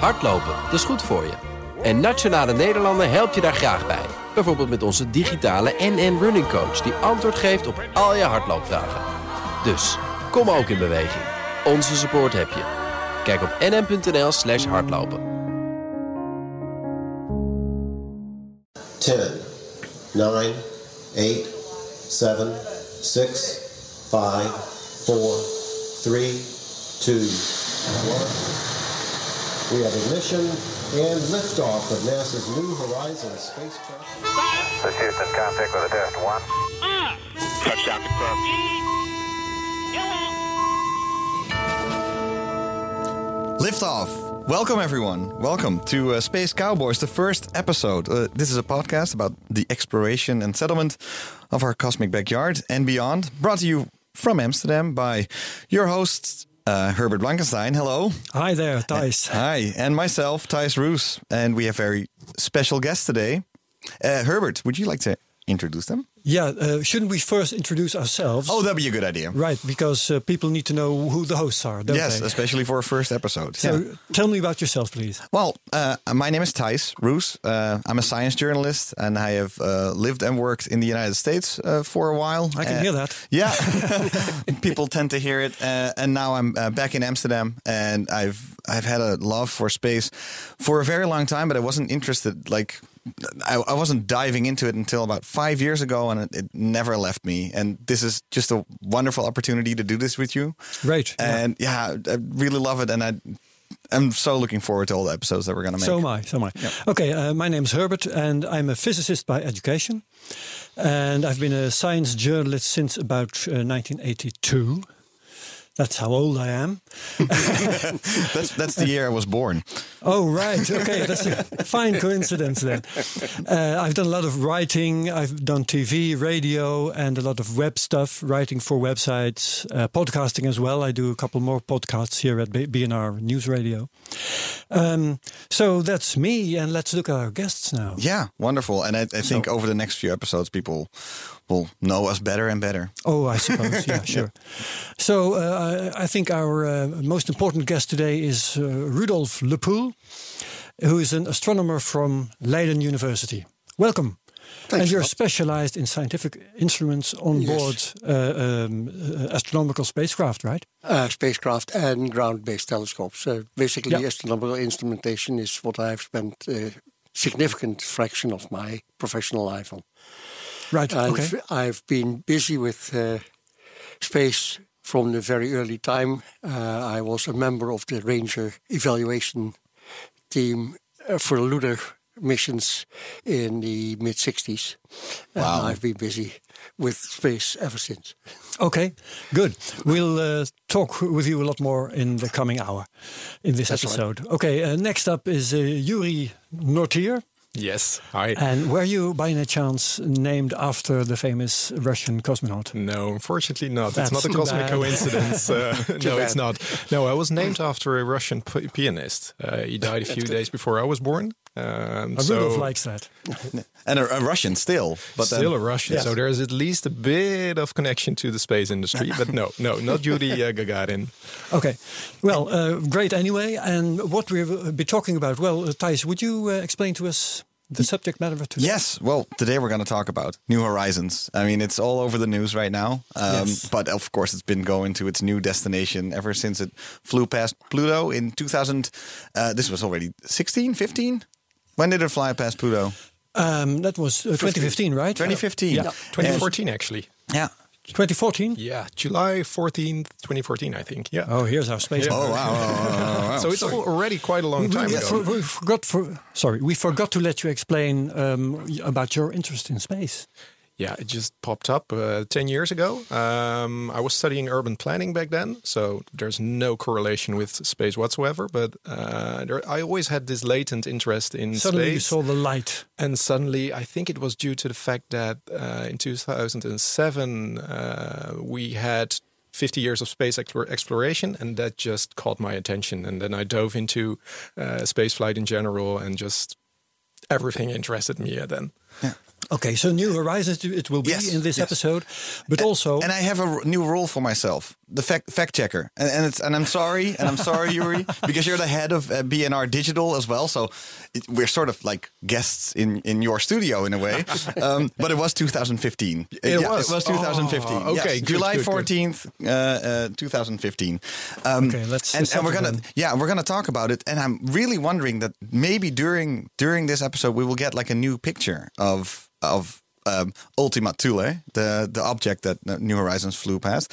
Hardlopen, dat is goed voor je. En Nationale Nederlanden helpt je daar graag bij. Bijvoorbeeld met onze digitale NN Running Coach... die antwoord geeft op al je hardloopvragen. Dus, kom ook in beweging. Onze support heb je. Kijk op nn.nl slash hardlopen. 10, 9, 8, 7, 6, 5, 4, 3, 2, 1. We have ignition and liftoff of NASA's New Horizons spacecraft. This is Houston, contact with a test one. Touchdown confirmed. Liftoff. Welcome, everyone. Welcome to uh, Space Cowboys, the first episode. Uh, this is a podcast about the exploration and settlement of our cosmic backyard and beyond, brought to you from Amsterdam by your hosts, uh, Herbert Blankenstein. Hello. Hi there, Thijs. Hi. And myself, Thijs Roos. And we have very special guests today. Uh, Herbert, would you like to introduce them? Yeah, uh, shouldn't we first introduce ourselves? Oh, that'd be a good idea. Right, because uh, people need to know who the hosts are, don't yes, they? especially for a first episode. So Yeah. tell me about yourself, please. Well, uh, my name is Thijs Roos. Uh, I'm a science journalist and I have uh, lived and worked in the United States uh, for a while. I can hear that. Yeah, people tend to hear it. Uh, and now I'm uh, back in Amsterdam, and I've I've had a love for space for a very long time, but I wasn't interested. Like, I, I wasn't diving into it until about five years ago, and it, it never left me. And this is just a wonderful opportunity to do this with you. Right. And yeah, I really love it, and I. I'm so looking forward to all the episodes that we're going to make. So am I. So am I. Okay, uh, my name is Herbert, and I'm a physicist by education. And I've been a science journalist since about uh, 1982. That's how old I am. that's that's the year I was born. Oh, right. Okay, that's a fine coincidence then. Uh, I've done a lot of writing. I've done TV, radio, and a lot of web stuff, writing for websites, uh, podcasting as well. I do a couple more podcasts here at B- BNR News Radio. Um, so that's me, and let's look at our guests now. Yeah, wonderful. And I, I think over the next few episodes, people will know us better and better. Oh, I suppose. Yeah, sure. So uh, I I think our uh, most important guest today is uh, Rudolf Le Poole, who is an astronomer from Leiden University. Welcome. and you're specialized in scientific instruments on Yes. board uh, um, uh, astronomical spacecraft, right? uh, spacecraft and ground-based telescopes. Uh, basically, Yeah. astronomical instrumentation is what I've spent a significant fraction of my professional life on. Right. And okay. I've been busy with uh, space from the very early time. Uh, I was a member of the Ranger evaluation team uh, for lunar missions in the mid 60s. Wow. And I've been busy with space ever since. Okay. Good. We'll uh, talk with you a lot more in the coming hour in this That's right. episode. Okay. Uh, next up is uh, Yuri Nortier. Yes. Hi. And were you, by any chance, named after the famous Russian cosmonaut? no, unfortunately not. That's it's not a cosmic bad. coincidence. Uh, no, it's not. No, I was named after a Russian p- pianist. Uh, he died a few days before I was born. Um, Uh, so Rudolf likes that. And a, a Russian still, but then, still a Russian. Yes. So there's at least a bit of connection to the space industry. but no, no, not Yuri uh, Gagarin. Okay. Well, uh, great anyway. And what we'll be talking about, well, uh, Thijs, would you uh, explain to us the subject matter of today? Yes. Well, today we're going to talk about New Horizons. I mean, it's all over the news right now. Um, Yes. But of course, it's been going to its new destination ever since it flew past Pluto in 2000. Uh, this was already 16, 15? When did it fly past Pluto? Um, that was uh, 2015, right? 2015. Yeah. 2014, actually. Yeah. 2014? Yeah, July 14th, 2014, I think. Yeah. Oh, here's our space. Yeah. Oh, wow. wow, wow, wow, wow. so it's already quite a long time we, ago. for- we forgot for sorry, we forgot to let you explain um, about your interest in space. Yeah, it just popped up uh, 10 years ago. Um, I was studying urban planning back then, so there's no correlation with space whatsoever. But uh, there, I always had this latent interest in space. Suddenly you saw the light. and suddenly, I think it was due to the fact that uh, in 2007 uh, we had 50 years of space exploration, and that just caught my attention. And then I dove into uh, spaceflight in general, and just everything interested me then. Okay, so New Horizons it will be Yes, in this yes. episode, but also And I have a r- new role for myself, the fact fact checker. And, and it's and I'm sorry, and I'm sorry, Yuri, because you're the head of uh, BNR Digital as well. So it, we're sort of like guests in in your studio in a way. um, but it was 2015. It Yeah, was? It was 2015. Oh, okay, yes, good, July good, good. 14th, uh, uh, 2015. Um, Okay, let's and, and we're gonna then. yeah we're gonna talk about it. And I'm really wondering that maybe during during this episode we will get like a new picture of of. Um, Ultima Thule, the the object that New Horizons flew past.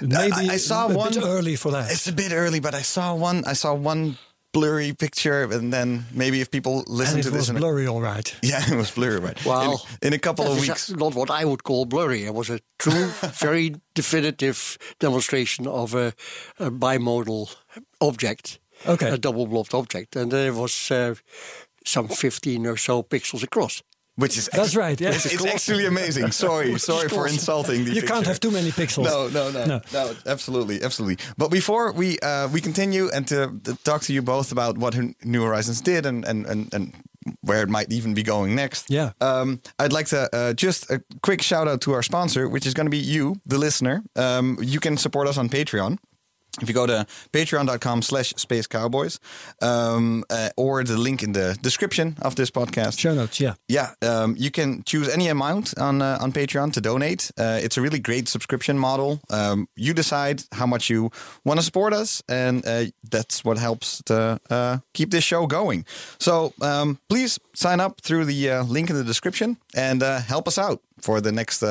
maybe I, I saw a one. bit early for that. It's a bit early, but I saw one. I saw one blurry picture, and then maybe if people listen and to it this, was blurry, all right. yeah, it was blurry, right? Well, in, in a couple of weeks. not what I would call blurry. It was a true, very definitive demonstration of a, a bimodal object, Okay. a double blobbed object, and there was uh, some 15 or so pixels across. Which is That's right, yeah. It's, it's actually amazing. Sorry, sorry for insulting the You can't have too many pixels. No, no, no, No. no, absolutely, absolutely. But before we uh, we continue and to, to talk to you both about what New Horizons did and and and, and where it might even be going next. Yeah. Um, I'd like to uh, just a quick shout out to our sponsor, which is going to be you, the listener. Um, you can support us on Patreon. If you go to patreon.com slash space cowboys um, uh, or the link in the description of this podcast. Show notes, yeah. Yeah, um, you can choose any amount on uh, on Patreon to donate. Uh, it's a really great subscription model. Um, you decide how much you want to support us, and uh, that's what helps to uh, keep this show going. So um, please sign up through the uh, link in the description and uh, help us out for the next.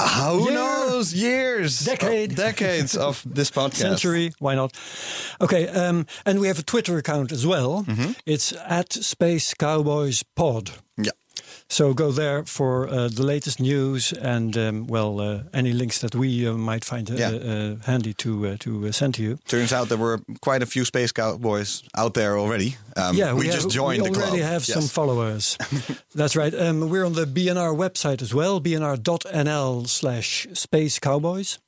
Who Year. knows? Years, Decade. decades of this podcast. Century, why not? Okay, um, and we have a Twitter account as well. Mm-hmm. It's at Space Cowboys Pod. So go there for uh, the latest news and um, well, uh, any links that we uh, might find uh, Yeah. uh, handy to uh, to uh, send to you. Turns out there were quite a few space cowboys out there already. Um, yeah, we, have- just joined we the club. We already have some followers. That's right. Um, we're on the BNR website as well, bnr.nl slash space cowboys.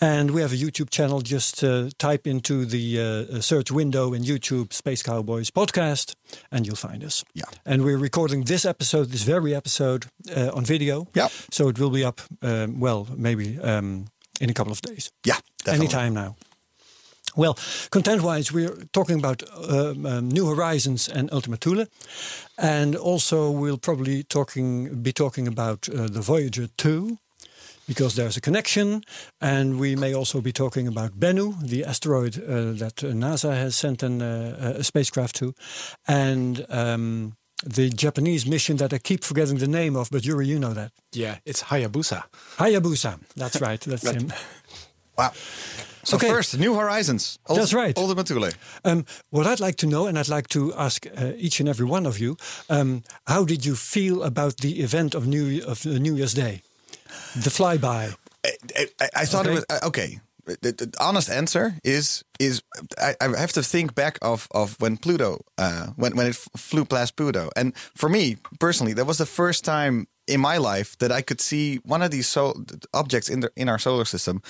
And we have a YouTube channel. Just uh, type into the uh, search window in YouTube Space Cowboys podcast, and you'll find us. Yeah. And we're recording this episode, this very episode, uh, on video. Yeah. So it will be up, um, well, maybe um, in a couple of days. Yeah, definitely. Anytime now. Well, content wise, we're talking about um, um, New Horizons and Ultima Thule. And also, we'll probably talking be talking about uh, the Voyager 2 because there's a connection. And we may also be talking about Bennu, the asteroid uh, that NASA has sent an, uh, a spacecraft to. And um, the Japanese mission that I keep forgetting the name of, but Yuri, you know that. Yeah, it's Hayabusa. Hayabusa. That's right. That's him. Wow. So Okay. first, New Horizons. Ult- That's right. Ultima Thule. Um, what I'd like to know, and I'd like to ask uh, each and every one of you, um, how did you feel about the event of New of New Year's Day, the flyby? I, I, I thought Okay. it was uh, okay. The, the honest answer is is I, I have to think back of of when Pluto uh, when when it flew past Pluto, and for me personally, that was the first time in my life that I could see one of these so objects in the in our solar system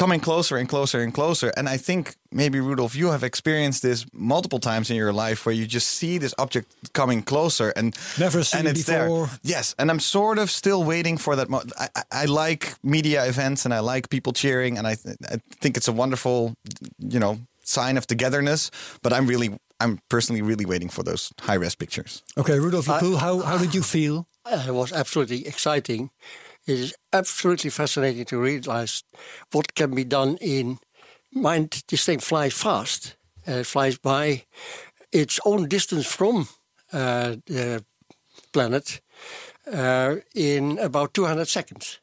coming closer and closer and closer. And I think maybe Rudolf, you have experienced this multiple times in your life where you just see this object coming closer and Never seen and it's before. there. Yes, and I'm sort of still waiting for that. Mo- I, I- I like media events and I like people cheering, and I, th- I think it's a wonderful, you know, sign of togetherness. But I'm really, I'm personally really waiting for those high res pictures. Okay, Rudolf Le Poole, how how did you feel? Uh, it was absolutely exciting. It is absolutely fascinating to realize what can be done in mind. This thing flies fast. Uh, it flies by its own distance from uh, the planet uh, in about 200 seconds.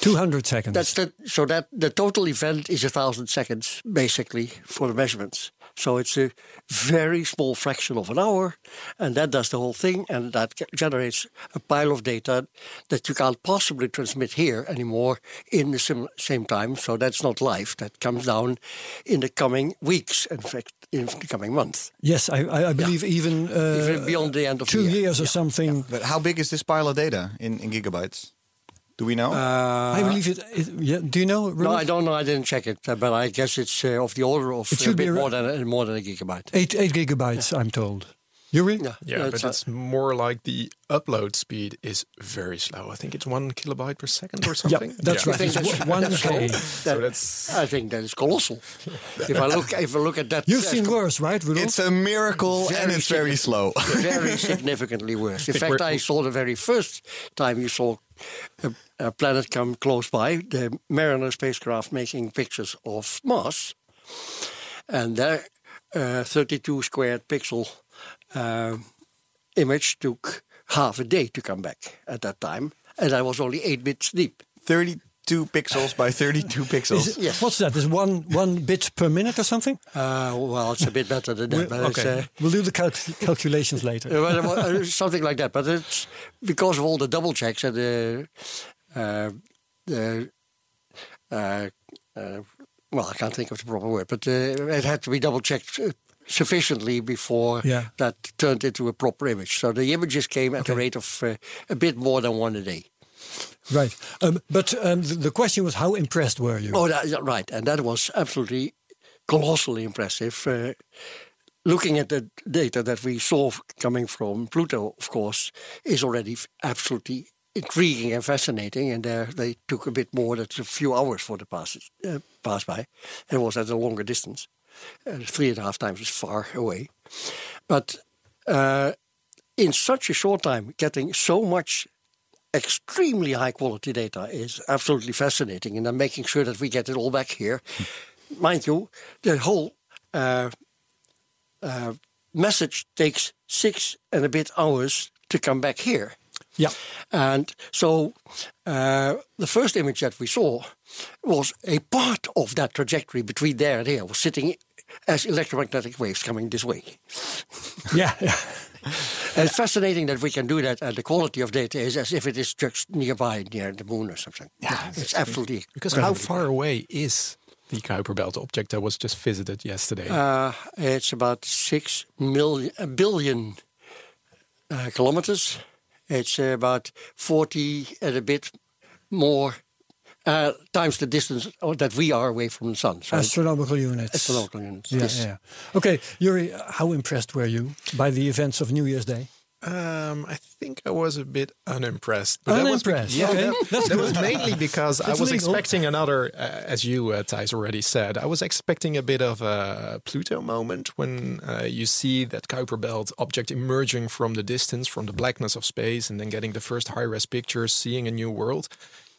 Two hundred seconds. That's the, so that the total event is a thousand seconds basically for the measurements. So it's a very small fraction of an hour, and that does the whole thing, and that generates a pile of data that you can't possibly transmit here anymore in the sim- same time. So that's not live. That comes down in the coming weeks, in fact, in the coming month, yes, I, I, I believe even, uh, even beyond the end of two the year. years or something. But how big is this pile of data in, in gigabytes? Do we know? I believe it. it yeah, do you know? No, I don't know. I didn't check it, uh, but I guess it's uh, of the order of It a should be bit more than more than a gigabyte. Eight eight gigabytes, I'm told. Yuri? Yeah, Yeah, it's but a- it's more like the upload speed is very slow. I think it's one kilobyte per second or something. Yeah, that's Yeah. right. It's that's- one that's K. So that's I think that is colossal. if I look, if I look at that, You've seen worse, right, Rudolf? It's a miracle and it's very slow. very significantly worse. In fact, I saw the very first time you saw a, a planet come close by, the Mariner spacecraft making pictures of Mars, and their uh, 32 squared pixel uh, image took half a day to come back at that time, and I was only eight bits deep. 32 pixels by 32 pixels. It- Yes. What's that? Is one one bit per minute or something? Uh, well, it's a bit better than that, We- but it's, okay, uh, we'll do the cal- calculations later. Uh, well, it wa- something like that. But it's because of all the double checks and the, uh, the uh, uh, well, I can't think of the proper word, but uh, it had to be double checked sufficiently before Yeah. that turned into a proper image. So the images came at a rate of uh, a bit more than one a day. Right. Um, but um, the, question was, how impressed were you? Oh, that, right, and that was absolutely colossally impressive. Uh, looking at the data that we saw coming from Pluto, of course, is already absolutely intriguing and fascinating. And there they took a bit more than a few hours for the passes, uh, pass by. It was at a longer distance, uh, three and a half times as far away. But uh, in such a short time, getting so much extremely high quality data is absolutely fascinating, and I'm making sure that we get it all back here. Mind you, the whole uh, uh, message takes six and a bit hours to come back here. Yeah. And so uh, the first image that we saw was a part of that trajectory between there and here, was sitting as electromagnetic waves coming this way. Yeah. yeah. And it's fascinating that we can do that, and the quality of data is as if it is just nearby, near the moon or something. Yeah, it's absolutely because how far away is the Kuiper Belt object that was just visited yesterday? Uh, it's about six million, uh, kilometers. It's uh, about 40 and a bit more uh, times the distance that we are away from the sun. So Astronomical units. astronomical units. Yeah, yes. yeah. Okay, Yuri, how impressed were you by the events of New Year's Day? Um, I think I was a bit unimpressed. that was- Unimpressed. yeah, Okay, that, was mainly because I was legal. expecting another, uh, as you, uh, Thijs, already said, I was expecting a bit of a Pluto moment when uh, you see that Kuiper Belt object emerging from the distance, from the blackness of space, and then getting the first high-res pictures, seeing a new world.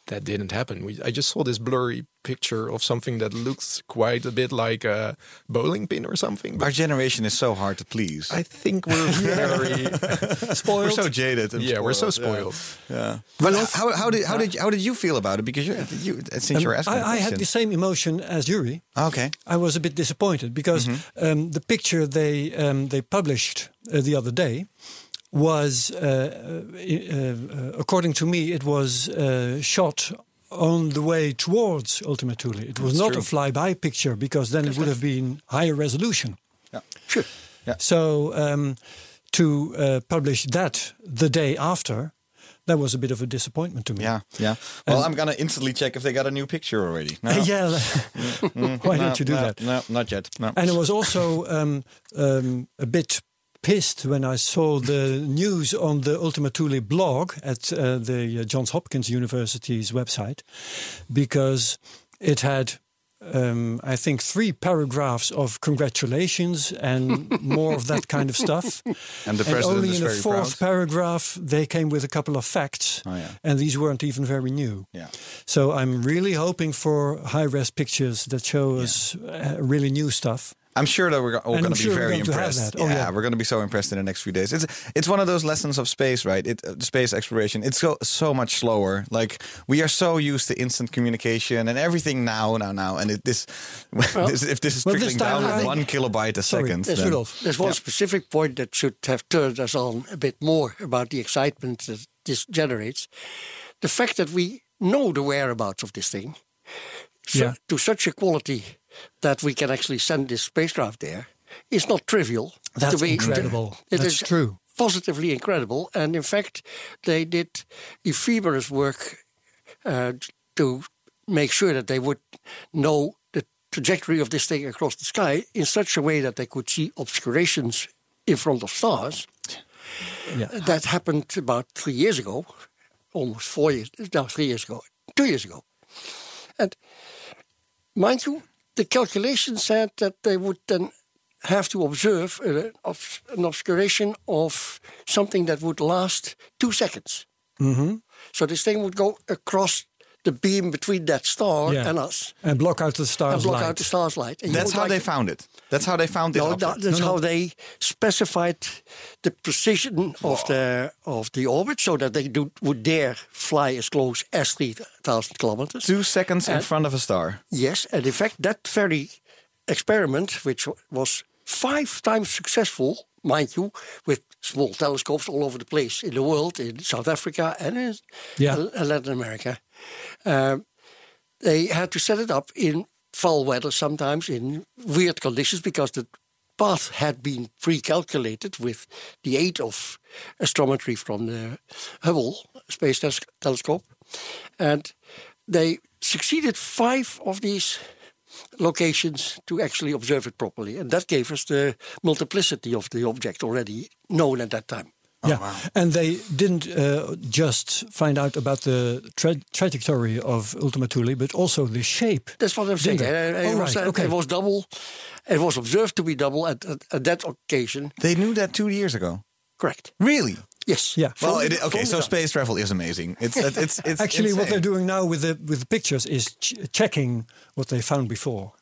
That didn't happen. We, I just saw this blurry picture of something that looks quite a bit like a bowling pin or something. Our generation is so hard to please. I think we're very spoiled. We're so jaded. And yeah, we're so spoiled, spoiled. Yeah. yeah. But how, how did how did how did you feel about it? Because you're, you since Um, you're asking, I, I had the same emotion as Yuri. Okay. I was a bit disappointed because Mm-hmm. um, the picture they um, they published uh, the other day was, uh, uh, uh, according to me, it was uh, shot on the way towards Ultima Thule. It was not a flyby picture because then it would have been higher resolution. Yeah. Sure. Yeah. So um, to uh, publish that the day after, that was a bit of a disappointment to me. Yeah, yeah. Well, I'm gonna instantly check if they got a new picture already. No. yeah. Why no, don't you do no, that? No, not yet. No. And it was also um, um, a bit pissed when I saw the news on the Ultima Thule blog at uh, the uh, Johns Hopkins University's website because it had. Um, I think three paragraphs of congratulations and more of that kind of stuff. And the president and president only is in the very fourth proud. paragraph, they came with a couple of facts, Oh, yeah. and these weren't even very new. Yeah. So I'm really hoping for high-res pictures that show us uh, really new stuff. I'm sure that we're all going to sure be we're very going to have impressed. that. Oh, yeah. we're going to be so impressed in the next few days. It's it's one of those lessons of space, right? It uh, space exploration. It's so so much slower. Like we are so used to instant communication and everything now, now, now. And it, this, this if this is well, trickling time down at think- one kilobyte a Sorry, second, yes, then- Rudolf. There's one specific point that should have turned us on a bit more about the excitement that this generates. The fact that we know the whereabouts of this thing so- Yeah. to such a quality that we can actually send this spacecraft there is not trivial. That's incredible. It That's is true. Positively incredible. And in fact, they did ephemeris work uh, to make sure that they would know the trajectory of this thing across the sky in such a way that they could see obscurations in front of stars. Yeah. That happened about three years ago, almost four years, now three years ago, two years ago. And mind you, the calculation said that they would then have to observe a, of, an obscuration of something that would last two seconds. Mm-hmm. So this thing would go across the beam between that star Yeah. and us And block out the stars and block light. out the star's light. And That's how like- they found it. That's how they found this no, object. that- that's No, no. how they specified the precision of the of the orbit, so that they do, would dare fly as close as three thousand kilometers. Two seconds in front of a star. Yes, and in fact, that very experiment, which was five times successful, mind you, with small telescopes all over the place in the world, in South Africa and in Yeah. Latin America, um, they had to set it up in foul weather sometimes, in weird conditions, because the path had been pre-calculated with the aid of astrometry from the Hubble Space Telescope, and they succeeded five of these locations to actually observe it properly. And that gave us the multiplicity of the object already known at that time. Yeah, and they didn't uh, just find out about the tra- trajectory of Ultima Thule, but also the shape. That's what I'm saying. Didn't Uh. It, Oh, was, right, okay. it was double. It was observed to be double at, at, at that occasion. They knew that two years ago. Correct. Really? Yes. Yeah. Well, it, okay. So space travel is amazing. It's it's it's, it's Actually, what they're doing now with the with the pictures is ch- checking what they found before.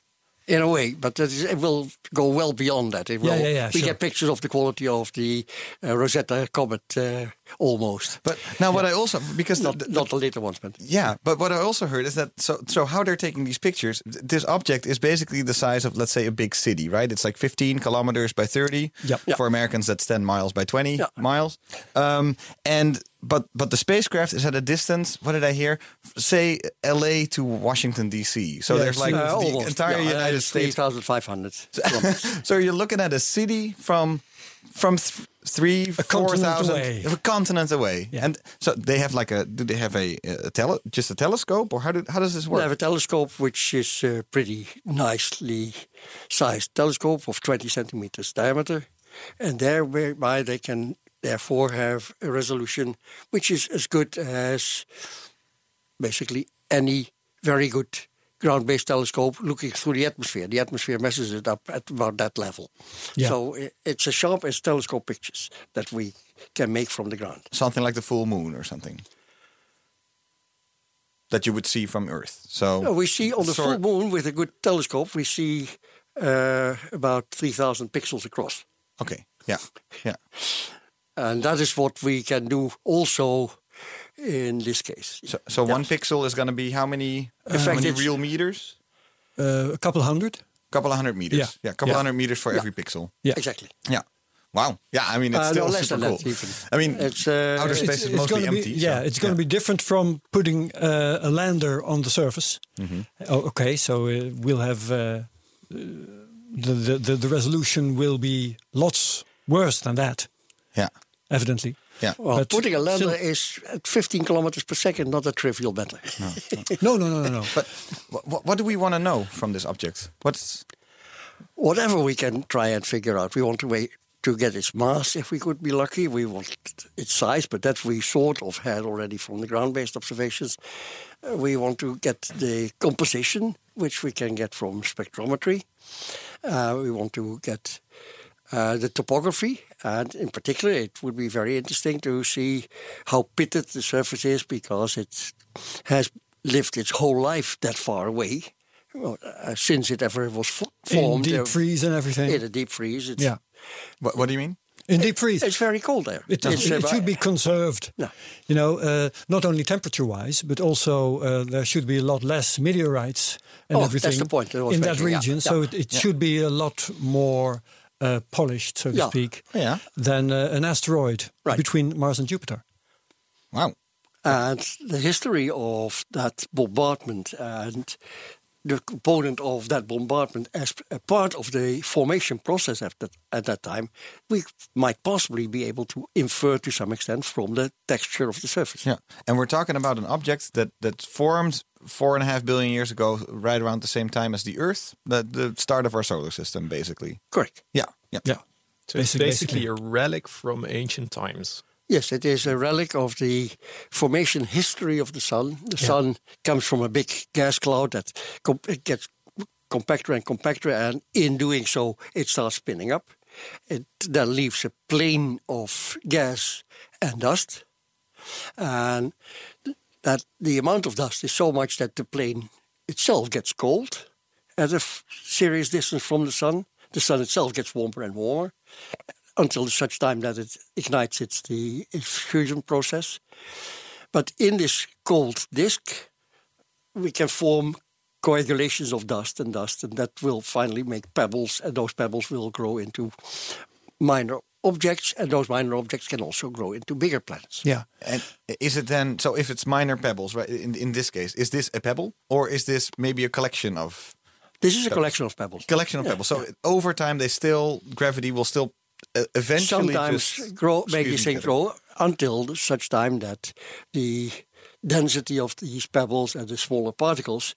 In a way, but that is, it will go well beyond that. It will, yeah, yeah, we sure. get pictures of the quality of the uh, Rosetta comet uh, almost. But now what I also because Not, the, the- not the later ones, but yeah, but what I also heard is that so so how they're taking these pictures. This object is basically the size of let's say a big city, right? It's like 15 kilometers by 30. Yep. Yeah. For Americans, that's 10 miles by 20 Yeah. miles. Um, and but but the spacecraft is at a distance. What did I hear? Say L.A. to Washington D.C. So Yeah, there's like Uh, the almost. entire Yeah, United it's States 3,500 kilometers. so you're looking at a city from from th- three, A four continent away. a continent away, Yeah. and so they have like a. Do they have a, a tele, just a telescope, or how do how does this work? They have a telescope which is a pretty nicely sized telescope of 20 centimeters diameter, and thereby they can therefore have a resolution which is as good as basically any very good ground based telescope looking through the atmosphere. The atmosphere messes it up at about that level. Yeah. So it's as sharp as telescope pictures that we can make from the ground. Something like the full moon or something that you would see from Earth. So No, we see on the full moon with a good telescope, we see uh, about 3,000 pixels across. Okay, yeah, yeah. And that is what we can do also in this case. So so one pixel is going to be how many? In fact, how many real meters? Uh, a couple hundred. A couple of hundred meters. Yeah. yeah, a couple Yeah. hundred meters for every pixel. Yeah. Exactly. Yeah. Wow. Yeah, I mean it's Uh, still no, less super than cool. that. I mean, It's, uh, outer space it's- is mostly gonna empty. Be, yeah, so- it's going to be different from putting uh, a lander on the surface. Mm-hmm. Oh, okay, so uh, we'll have uh, uh, the, the the the resolution will be lots worse than that, Yeah. evidently. Yeah. well, but putting a lander still- is at 15 kilometers per second, not a trivial matter. No, no, no, no, no. But what, what do we want to know from this object? What's Whatever we can try and figure out, we want to wait to get its mass if we could be lucky. We want its size, but that we sort of had already from the ground-based observations. Uh, we want to get the composition, which we can get from spectrometry. Uh, we want to get uh, the topography, and in particular, it would be very interesting to see how pitted the surface is because it has lived its whole life that far away. Well, uh, since it ever was fo- In formed deep uh, freeze and everything. in a deep freeze, it's, yeah, what, what do you mean? in deep freeze. it's very cold there. It, It's, it, uh, it should be conserved. Yeah. You know, uh, not only temperature-wise, but also uh, there should be a lot less meteorites and Oh, that's everything the point in that making, yeah, region. So yeah. it, it should be a lot more uh, polished, so to Yeah. speak, Yeah. than uh, an asteroid Right. between Mars and Jupiter. Wow. And the history of that bombardment and the component of that bombardment as a part of the formation process at that, at that time, we might possibly be able to infer to some extent from the texture of the surface. Yeah. And we're talking about an object that, that formed four and a half billion years ago, right around the same time as the Earth, the, the start of our solar system, basically. Correct. Yeah. Yeah. Yeah. So it's Basically- basically a relic from ancient times. Yes, it is a relic of the formation history of the sun. The sun comes from a big gas cloud that com- it gets compactor and compactor, and in doing so, it starts spinning up. It then leaves a plane of gas and dust, and that the amount of dust is so much that the plane itself gets cold at a f- serious distance from the sun. The sun itself gets warmer and warmer until such time that it ignites its the fusion process. But in this cold disk, we can form coagulations of dust and dust, and that will finally make pebbles, and those pebbles will grow into minor objects, and those minor objects can also grow into bigger planets. Yeah. And is it then so? If it's minor pebbles, right? In in this case, is this a pebble or is this maybe a collection of This is a collection of pebbles. collection of pebbles? So over time, they still gravity will still eventually sometimes grow, things grow until such time that the density of these pebbles and the smaller particles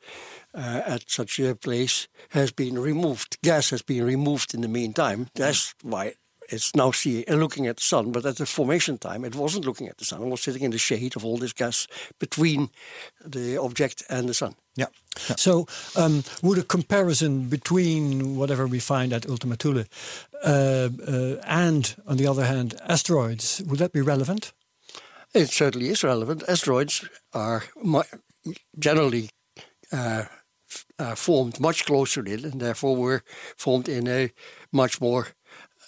uh, at such a place has been removed. Gas has been removed in the meantime. That's why it's now see, uh, looking at the sun. But at the formation time, it wasn't looking at the sun. It was sitting in the shade of all this gas between the object and the sun. Yeah. So, um, would a comparison between whatever we find at Ultima Thule uh, uh, and, on the other hand, asteroids, would that be relevant? It certainly is relevant. Asteroids are mu- generally uh, uh, formed much closer in, and therefore were formed in a much more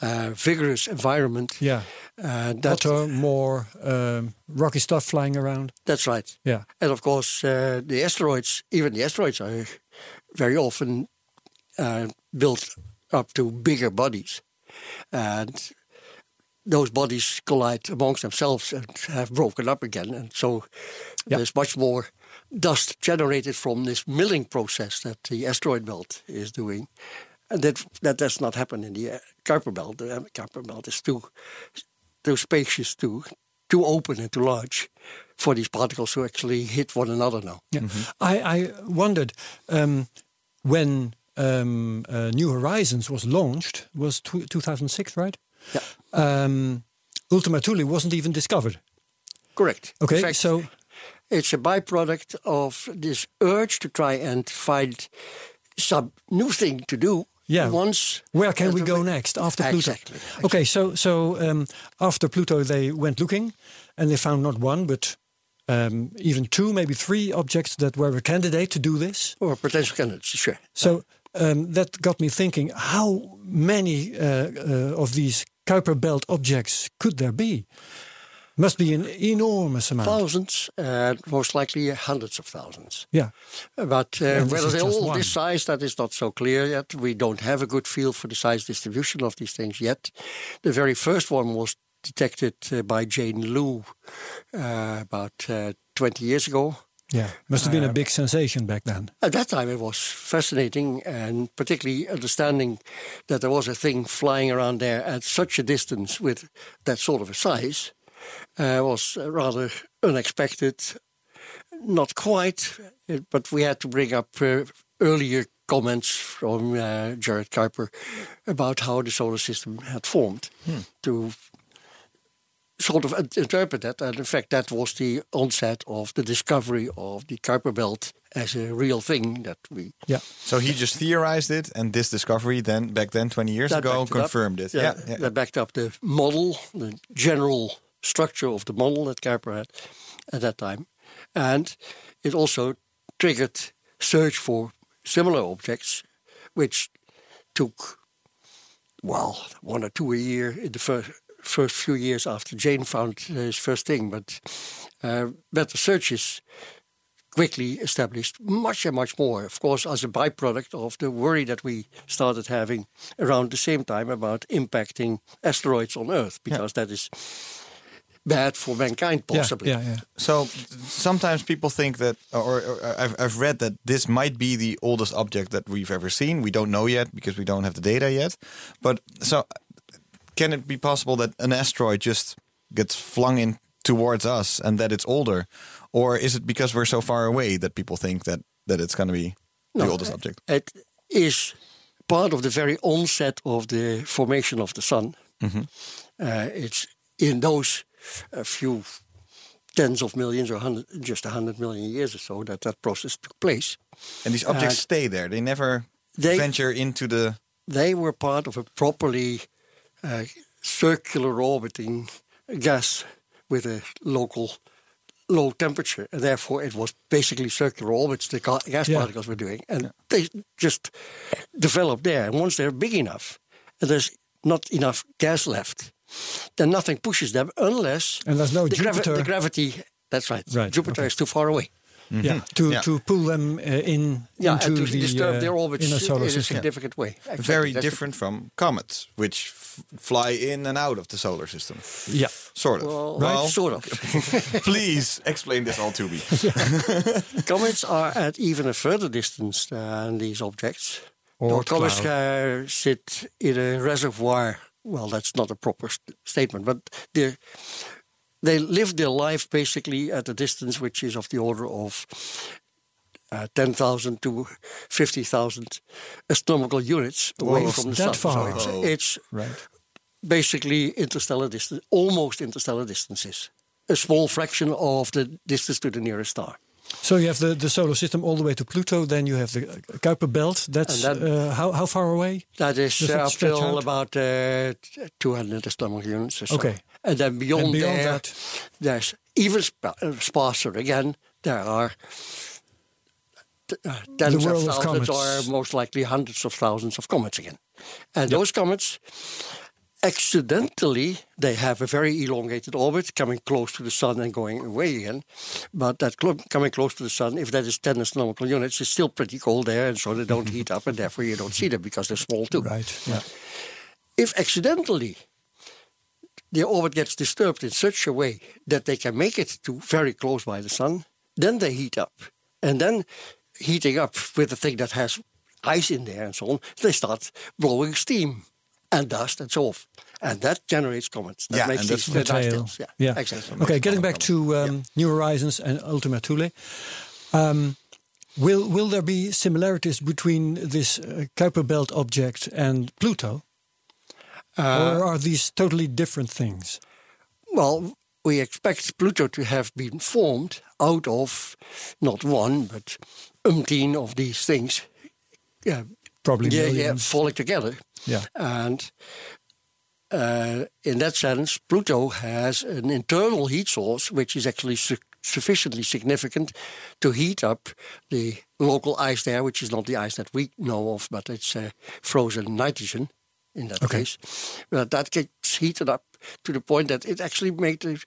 uh, vigorous environment. Yeah. Uh, Hotter, more um, rocky stuff flying around. that's right. Yeah. And of course, uh, the asteroids, even the asteroids, are very often uh, built up to bigger bodies. And those bodies collide amongst themselves and have broken up again. And so Yeah. there's much more dust generated from this milling process that the asteroid belt is doing. And that, that does not happen in the uh, Kuiper belt. The uh, Kuiper belt is too, too spacious, too, too open and too large for these particles to actually hit one another now. Yeah. I, I wondered um, when um, uh, New Horizons was launched, was tw 2006, right? Yeah. Um, Ultima Thule wasn't even discovered. Correct. Okay, fact, so it's a byproduct of this urge to try and find some new thing to do. Yeah. Once. where can we go next after Pluto? Exactly. Okay, so so um, after Pluto, they went looking, and they found not one, but um, even two, maybe three objects that were a candidate to do this. Or potential candidates, sure. So um, that got me thinking: how many uh, uh, of these Kuiper Belt objects could there be? Must be an enormous amount. Thousands, uh, most likely hundreds of thousands. Yeah. But uh, whether they're all one. this size, that is not so clear yet. We don't have a good feel for the size distribution of these things yet. The very first one was detected uh, by Jane Luu uh, about uh, 20 years ago. Yeah. Must have been a big sensation back then. At that time, it was fascinating, and particularly understanding that there was a thing flying around there at such a distance with that sort of a size uh, was uh, rather unexpected. Not quite, uh, but we had to bring up uh, earlier comments from uh, Gerard Kuiper about how the solar system had formed to sort of interpret that. And in fact, that was the onset of the discovery of the Kuiper Belt as a real thing that we Yeah. So he just theorized it, and this discovery then back then, twenty years that ago, it confirmed it. Yeah, Yeah, yeah. that backed up the model, the general structure of the model that Kuiper had at that time, and it also triggered search for similar objects, which took well one or two a year in the first first few years after Jane found his first thing, but uh, better searches quickly established much and much more. Of course, as a byproduct of the worry that we started having around the same time about impacting asteroids on Earth, because that is bad for mankind, possibly. Yeah, yeah. So sometimes people think that, or, or I've, I've read that this might be the oldest object that we've ever seen. We don't know yet because we don't have the data yet. But so, can it be possible that an asteroid just gets flung in towards us and that it's older, or is it because we're so far away that people think that that it's going to be the No, oldest object? It is part of the very onset of the formation of the sun. Uh, it's in those uh, few tens of millions or hundred, just a hundred million years or so that that process took place. And these objects And stay there. They never they- venture into the. They were part of a properly uh, circular orbiting gas with a local low temperature, and therefore it was basically circular orbits the gas Yeah. particles were doing, and they just developed there. And once they're big enough, and there's not enough gas left, then nothing pushes them unless And there's no the, gravi- Jupiter. the gravity. That's right. Right, Jupiter okay. is too far away. Yeah, to Yeah. to pull them uh, in Yeah, into and to the disturb uh, their orbits inner solar in a system. significant way. Exactly. Very That's the- different from comets, which f- fly in and out of the solar system. Yeah, Sort of. Well, Well, sort of. please explain this all to me. Comets are at even a further distance than these objects. Or Or comets cloud. uh, sit in a reservoir. Well, that's not a proper st- statement, but they they live their life basically at a distance which is of the order of uh, 10,000 to 50,000 astronomical units away Whoa, from the that sun. far. So it's, Whoa. it's right. basically interstellar distance, almost interstellar distances. A small fraction of the distance to the nearest star. So you have the, the solar system all the way to Pluto. Then you have the Kuiper belt. That's that- uh, how how far away? That is uh, that up till out? about uh, 200 astronomical units or so. Okay. And then beyond, And beyond there, that? there's even spa- uh, sparser again. There are t- uh, tens The of of thousands comets. or most likely hundreds of thousands of comets again. And those comets, accidentally, they have a very elongated orbit coming close to the sun and going away again. But that clo- coming close to the sun, if that is 10 astronomical units, is still pretty cold there, and so they don't heat up, and therefore you don't see them because they're small too Right. Yeah. if accidentally the orbit gets disturbed in such a way that they can make it to very close by the sun, then they heat up. And then heating up with a thing that has ice in there and so on, they start blowing steam and dust and so forth. And that generates comets. That Yeah, makes and these that's the the dust tail. Yeah, Yeah. exactly. Okay, getting back to um, New Horizons and Ultima Thule. Um, will will there be similarities between this uh, Kuiper belt object and Pluto, or are these totally different things? Well, we expect Pluto to have been formed out of not one, but umpteen of these things. Yeah, Probably yeah, yeah, falling together. Yeah. And uh, in that sense, Pluto has an internal heat source which is actually su- sufficiently significant to heat up the local ice there, which is not the ice that we know of, but it's uh, frozen nitrogen in that Okay. case. But that gets heated up to the point that it actually made a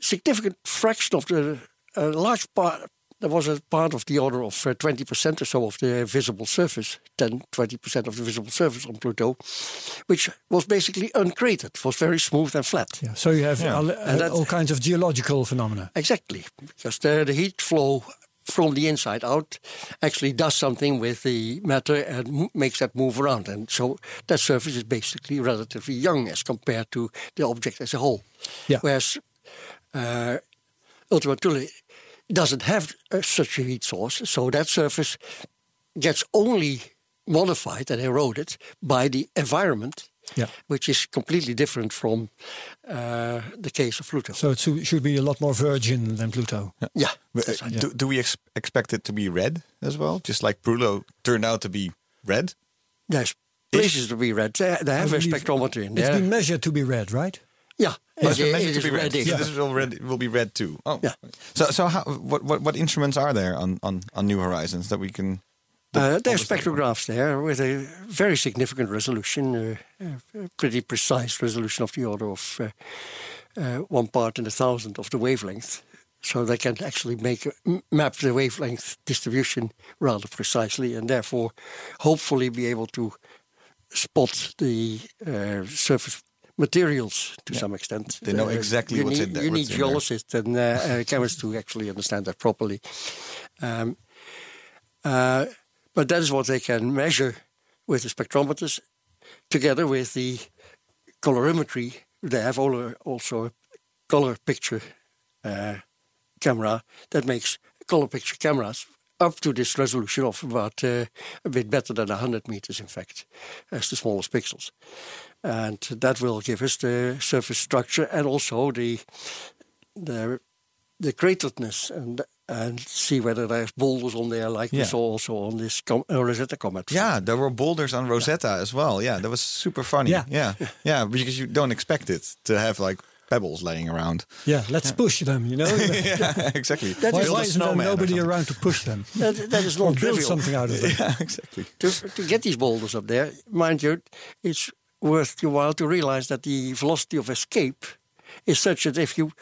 significant fraction of the a large part. There was a part of the order of uh, 20% or so of the visible surface, 10, 20% of the visible surface on Pluto, which was basically uncratered, was very smooth and flat. Yeah. So you have all, uh, that- all kinds of geological phenomena. Exactly, because the, the heat flow from the inside out actually does something with the matter and m- makes that move around. And so that surface is basically relatively young as compared to the object as a whole. Yeah. Whereas uh, Ultima Thule doesn't have uh, such a heat source, so that surface gets only modified and eroded by the environment, Yeah. which is completely different from uh, the case of Pluto. So it should should be a lot more virgin than Pluto. yeah, But, uh, right. do, do we ex- expect it to be red as well? Just like Pluto turned out to be red? There's places to be red. They, they have a spectrometer in It's there. been measured to be red, right? Yeah, it, been it to be red. reddish. So this will, red, will be read too. Oh, Yeah. So, so how, what, what, what instruments are there on, on, on New Horizons that we can? Uh, there are spectrographs there with a very significant resolution, uh, uh, a pretty precise resolution of the order of uh, uh, one part in a thousand of the wavelength. So they can actually make map the wavelength distribution rather precisely, and therefore, hopefully, be able to spot the uh, surface materials to some extent. They know Uh, exactly you what's need, in there- You need geologists and uh, uh, chemists to actually understand that properly. Um, uh, but that is what they can measure with the spectrometers, together with the colorimetry. They have also a color picture uh, camera that makes color picture cameras up to this resolution of about uh, a bit better than 100 meters, in fact, as the smallest pixels. And that will give us the surface structure and also the the the crateredness and and see whether there's boulders on there, like we Yeah. saw also on this com- uh, Rosetta comet. Yeah, there were boulders on Rosetta as well. Yeah, that was super funny. Yeah. yeah, yeah, because you don't expect it to have like pebbles laying around. Yeah, let's push them. You know. yeah, exactly. That why is why isn't there nobody around to push them That, that is or not build something out of them? Yeah, exactly. to, to get these boulders up there, mind you, it's worth your while to realize that the velocity of escape is such that if you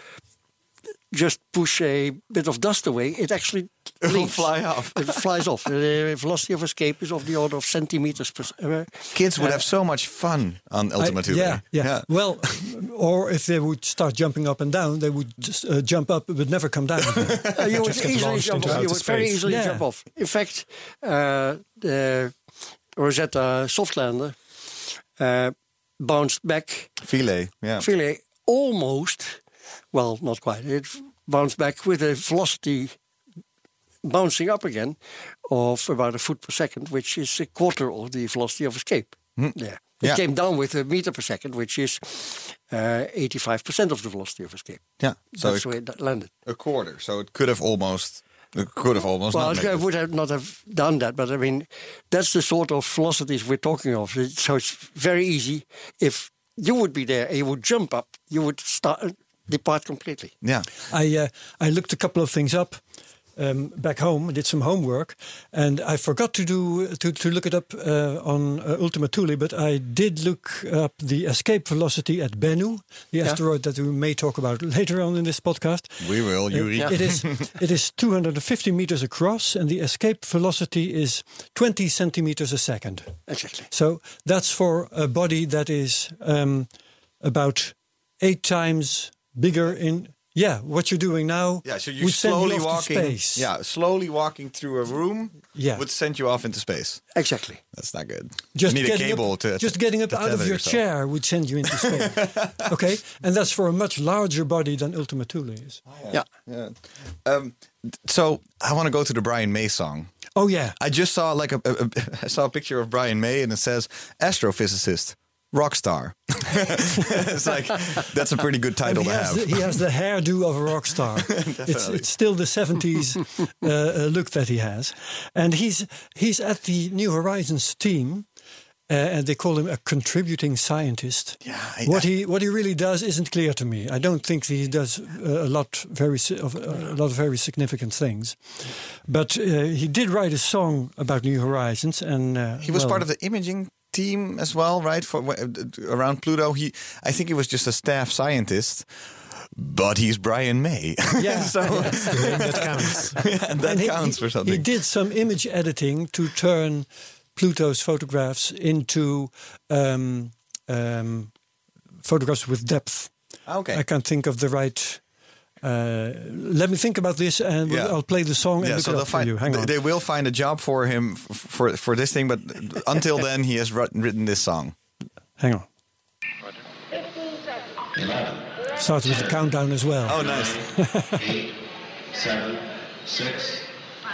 just push a bit of dust away, it actually It will leaves. fly off. It flies off. The velocity of escape is of the order of centimeters per. Uh, Kids would have so much fun on Ultima I- Thule. yeah, yeah, Well, or if they would start jumping up and down, they would just uh, jump up but never come down. Uh, you would easily jump off. You would very easily Yeah. jump off. In fact, uh, the Rosetta Softlander uh, bounced back Philae. Yeah. Philae almost, well, not quite. It bounced back with a velocity bouncing up again of about a foot per second, which is a quarter of the velocity of escape. Yeah. It Yeah. came down with a meter per second, which is uh, 85% of the velocity of escape. Yeah. So That's it, the way it landed. a quarter. So it could have almost. It could have almost. Well, not it would have not have done that, but I mean, that's the sort of velocities we're talking of. So it's very easy. If you would be there and you would jump up, you would start depart completely. Yeah. I uh, I looked a couple of things up um, back home. I did some homework, and I forgot to do to, to look it up uh, on uh, Ultima Thule. But I did look up the escape velocity at Bennu, the asteroid that we may talk about later on in this podcast. We will, Yuri. It is it is 250 meters across, and the escape velocity is 20 centimeters a second. Exactly. So that's for a body that is um, about eight times bigger in. Yeah, what you're doing now Yeah, so you're would send you slowly walking. space. Yeah, slowly walking through a room Yeah. would send you off into space. Exactly. That's not good. Just you need a getting cable up, to just getting up out of your yourself. chair would send you into space. okay, and that's for a much larger body than Ultima Thule is. Yeah. Yeah. Um, so I want to go to the Brian May song. Oh yeah, I just saw like a, a, a I saw a picture of Brian May and it says astrophysicist, rock star. it's like that's a pretty good title to have. the, he has the hairdo of a rock star. it's, it's still the 70s uh, uh, look that he has. And he's, he's at the New Horizons team. Uh, and they call him a contributing scientist. Yeah, I- what he what he really does isn't clear to me. I don't think he does uh, a lot very of uh, a lot of very significant things, but uh, he did write a song about New Horizons, and uh, He was well, part of the imaging team as well, right? For around Pluto, he I think he was just a staff scientist, but he's Brian May. Yeah. so that counts. yeah, that And counts he, for something. He did some image editing to turn Pluto's photographs into um, um, photographs with depth. Okay. I can't think of the right. Uh, let me think about this, and we'll- Yeah. I'll play the song and yeah, look so it they'll for find you. Hang they- on. they will find a job for him f- for for this thing, but until then, he has writ- written this song. Hang on. Starts with the countdown as well. Oh, nice. eight, seven, six,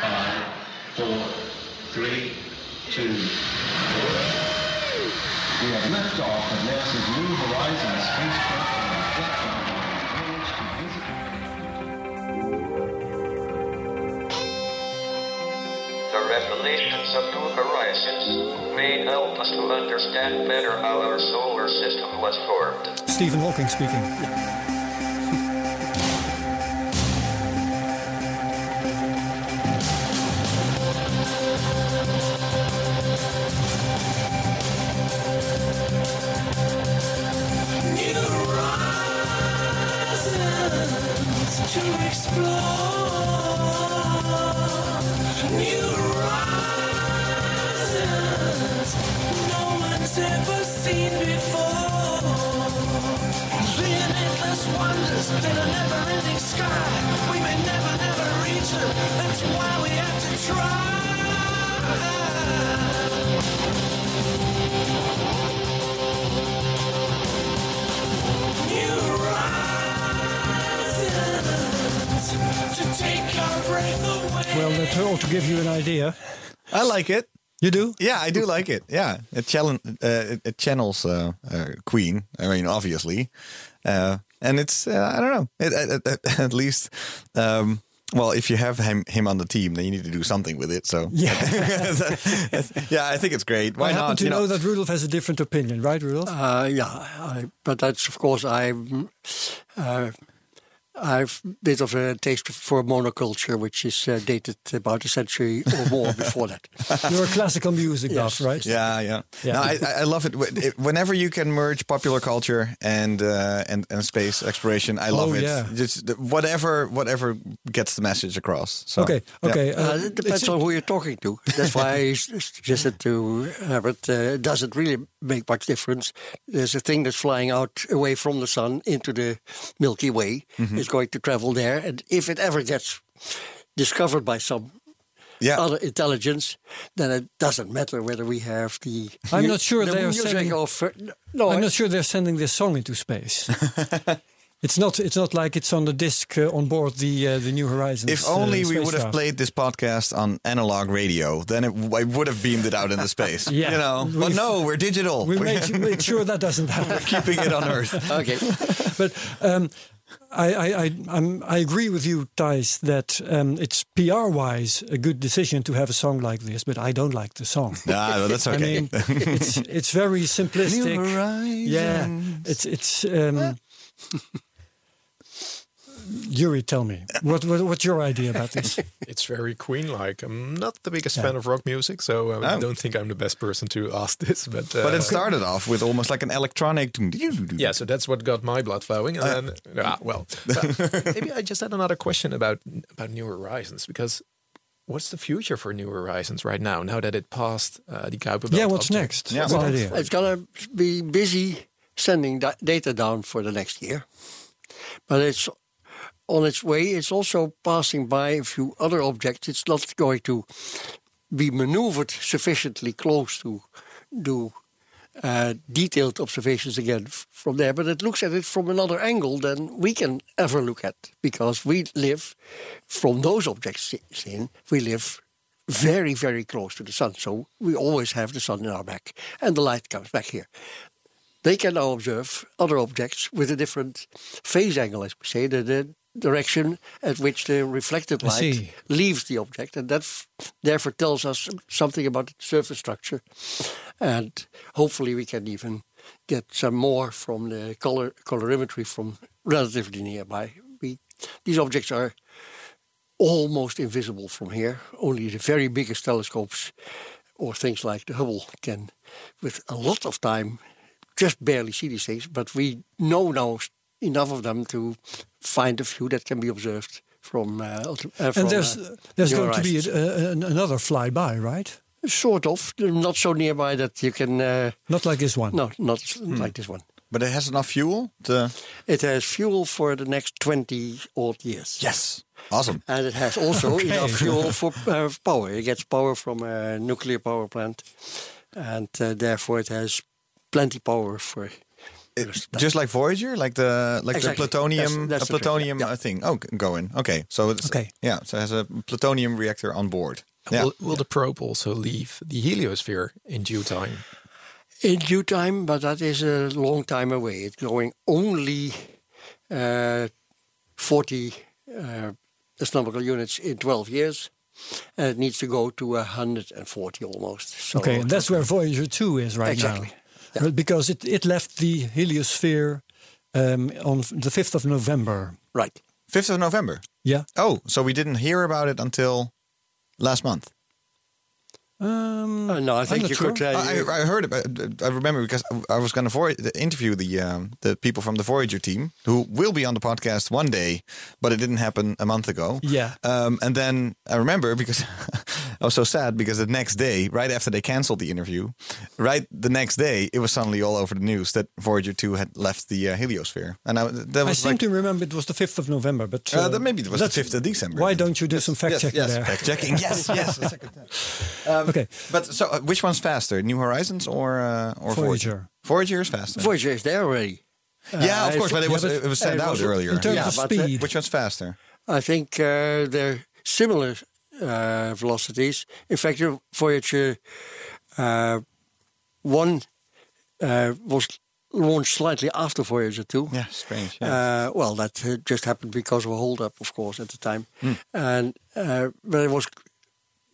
five, four, three, two. We have liftoff of NASA's New Horizons spacecraft revelations of New Horizons may help us to understand better how our solar system was formed. Stephen Hawking speaking. to explore ought to give you an idea. I like it. You do? Yeah, I do like it. Yeah, it, challenge, uh, it, it channels uh, uh, Queen. I mean, obviously, uh, and it's uh, I don't know. It, at, at, at least, um, well, if you have him him on the team, then you need to do something with it. So Yeah. yeah, I think think it's great. Why I happen not? to You know, that Rudolf has a different opinion, right, Rudolf? Uh, yeah, I, but that's of course I'm. I've a bit of a taste for monoculture, which is uh, dated about a century or more before that. You're a classical music buff, right? Yeah, yeah. Yeah. No, I, I I love it. Whenever you can merge popular culture and uh, and, and space exploration, I love Oh, it. yeah. Just whatever whatever gets the message across. So, Okay, okay. Uh, uh, it depends on who you're talking to. That's why I s- suggested to Herbert. Uh, doesn't really make much difference? There's a thing that's flying out away from the sun into the Milky Way. Mhm. It's going to travel there, and if it ever gets discovered by some Yeah. other intelligence, then it doesn't matter whether we have the. I'm not sure the they are sending- of. uh, no, I'm not sure they're sending this song into space. it's not. It's not like it's on the disc uh, on board the uh, the New Horizons. If uh, only we would have played this podcast on analog radio, then it, I would have beamed it out into space. Yeah. You know, but We've- no, we're digital. We made, made sure that doesn't happen. keeping it on Earth. okay. but um, I, I, I, I'm, I agree with you, Thijs, that um, it's PR wise a good decision to have a song like this, but I don't like the song. Ah, well, that's okay. I mean, it's it's very simplistic. Yeah, it's it's. Um, Yuri, tell me what, what what's your idea about this? It's very Queen-like. I'm not the biggest Yeah. fan of rock music, so uh, I Oh. don't think I'm the best person to ask this. But uh, But it started off with almost like an electronic. yeah, so that's what got my blood flowing. And then, ah, well, maybe I just had another question about about New Horizons because what's the future for New Horizons right now? Now that it passed uh, the Kuiper Belt yeah, what's object? next? Yeah. Good Well, idea. It's gonna be busy sending da- data down for the next year, but it's on its way. It's also passing by a few other objects. It's not going to be maneuvered sufficiently close to do uh, detailed observations again from there, but it looks at it from another angle than we can ever look at because we live from those objects in. We live very, very close to the sun. So we always have the sun in our back, and the light comes back here. They can now observe other objects with a different phase angle, as we say, the, the direction at which the reflected light leaves the object, and that f- therefore tells us something about the surface structure. And hopefully, we can even get some more from the color colorimetry from relatively nearby. We, these objects are almost invisible from here. Only the very biggest telescopes or things like the Hubble can, with a lot of time, just barely see these things. But we know now enough of them to find a few that can be observed from. Uh, uh, from and there's uh, there's New going to be Horizons. a, a, another flyby, right? sort of not so nearby that you can. Uh, Not like this one. no, not s- like this one. But it has enough fuel to. It has fuel for the next twenty odd years. Yes. Awesome. And it has also Okay. enough fuel for uh, power. It gets power from a nuclear power plant, and uh, therefore it has plenty power for. It- just like Voyager, like the like Exactly. the plutonium, That's- that's a the plutonium yeah. uh, thing. Oh, g- going. Okay, so it's Okay. Yeah, so it has a plutonium reactor on board. Yeah. Will, will the probe also leave the heliosphere in due time? In due time, but that is a long time away. It's going only uh, 40 uh, astronomical units in 12 years. And it needs to go to 140 almost. So okay, and that's where Voyager 2 is right Exactly. now. Well, Because it, it left the heliosphere um, on the 5th of November. Right. 5th of November. Yeah. Oh, so we didn't hear about it until last month. Um, Uh, no, I I'm think you sure. could. Uh, I, I heard about. I remember because I was going to interview the um, the people from the Voyager team who will be on the podcast one day, but it didn't happen a month ago. Yeah. Um, and then I remember because I was so sad because the next day, right after they canceled the interview, right the next day, it was suddenly all over the news that Voyager two had left the uh, heliosphere, and I, that I was seem to remember it was the 5th of November, but Uh, that maybe it was the 5th of December. Why don't you do some fact yes, checking yes, there? Fact checking. Yes, yes. the second time. Okay. But so, uh, which one's faster, New Horizons or uh, or Voyager? Voyager. Voyager is faster. Voyager is there already. yeah, of Uh, course, but it yeah, was but it was sent it out was- earlier. in terms Yeah, of but, uh, speed. Which one's faster? I think uh, they're similar uh, velocities. In fact, the Voyager uh, 1 uh, was launched slightly after Voyager 2. Yeah, strange. Yeah. Uh, well, that uh, just happened because of a hold-up, of course, at the time. Hmm. And uh, but it was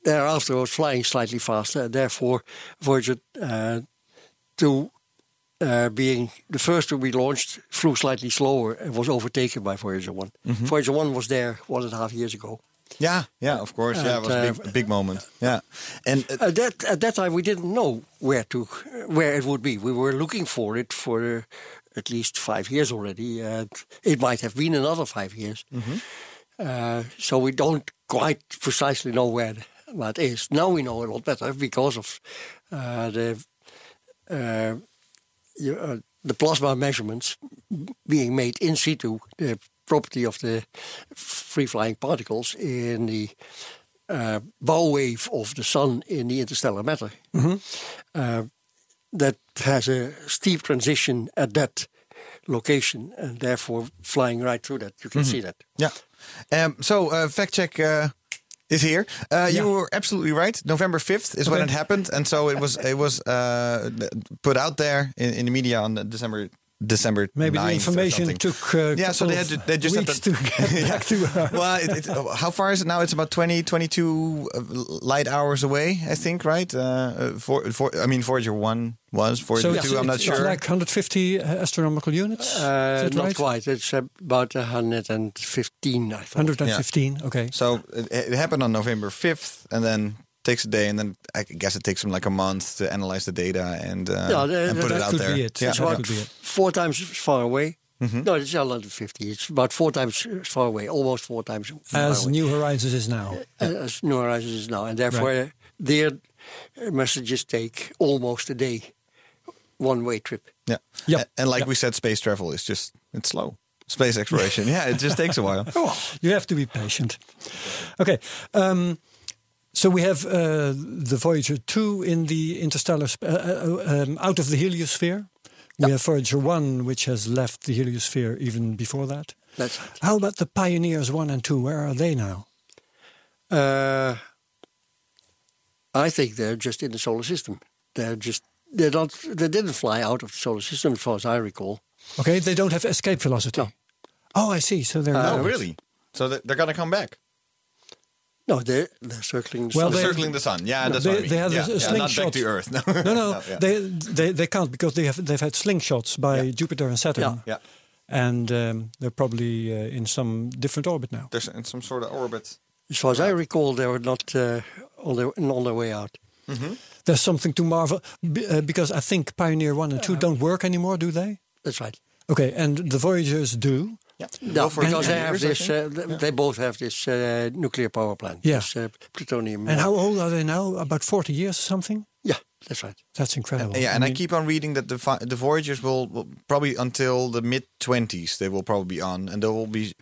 thereafter was flying slightly faster. and Therefore, Voyager uh, 2, uh, being the first to be launched, flew slightly slower and was overtaken by Voyager 1. Mhm. Voyager 1 was there one and a half years ago. yeah, yeah, of course. yeah, it was a big, uh, big moment. Yeah, and uh, At that at that time, we didn't know where to where it would be. We were looking for it for uh, at least five years already, and it might have been another five years. Uh, so we don't quite precisely know where that is. Now we know a lot better because of uh, the uh, you, uh, the plasma measurements being made in situ, the property of the free flying particles in the uh, bow wave of the sun in the interstellar matter. Uh, that has a steep transition at that location, and therefore flying right through that. You can Mhm. see that. Yeah. Um, so uh, fact check uh, is here. Uh, You were absolutely right. November fifth is when it happened, and so it was it was uh, put out there in, in the media on December December. Maybe the 9th or information something. took uh, yeah, so they had to, they just had to, to get back to Earth. well, it, it, uh, how far is it now? It's about 20, 22 uh, light hours away, I think, right? Uh, uh, for, for, I mean, Voyager 1 was, Voyager so 2, I'm not it's sure. like 150 astronomical units. Uh, Is not right? quite. It's about 115, I thought. 115. Okay. So it, it happened on November 5th, and then takes a day, and then I guess it takes them like a month to analyze the data and, uh, Yeah, the- and the- put it that out could there. be it. Yeah. It's that about could be it. four times as far away. Mhm. No, it's not 150. It's about four times as far away, almost four times far As away. New Horizons is now. Uh, as New Horizons is now, and therefore their uh, messages take almost a day, one-way trip. Yeah. Yep. A- And like Yep. we said, space travel is just, it's slow. Space exploration. yeah, it just takes a while. You have to be patient. Okay. Um, so we have uh, the Voyager 2 in the interstellar, sp- uh, uh, um, out of the heliosphere. We have Voyager 1, which has left the heliosphere even before that. That's right. How about the Pioneers 1 and 2? Where are they now? Uh, I think they're just in the solar system. They're just they're not. They didn't fly out of the solar system, as far as I recall. Okay, they don't have escape velocity. No. Oh, I see. So they're Uh, oh, really? So they're going to come back? No, they're they're circling. The Well, sun. they- Circling the sun. Yeah, that's they, what I mean. they had yeah, a, a yeah, not back to Earth. No, no, no, yeah. they, they they can't because they have they've had slingshots by Jupiter and Saturn. Yeah. Yeah. and um, they're probably uh, in some different orbit now. There's in some sort of orbit. As far as I recall, they were not uh, on their on their way out. There's something to marvel b- uh, because I think Pioneer One and Two don't work anymore, do they? That's right. Okay, and the Voyagers do. Yeah. No, because they have years, this. Uh, th- They both have this uh, nuclear power plant. Yeah. This uh, plutonium. And how old are they now? About 40 years or something? Yeah, that's right. That's incredible. Yeah, and I, mean, keep on reading that the the Voyagers will, will probably until the mid twenties they will probably be on, and they will be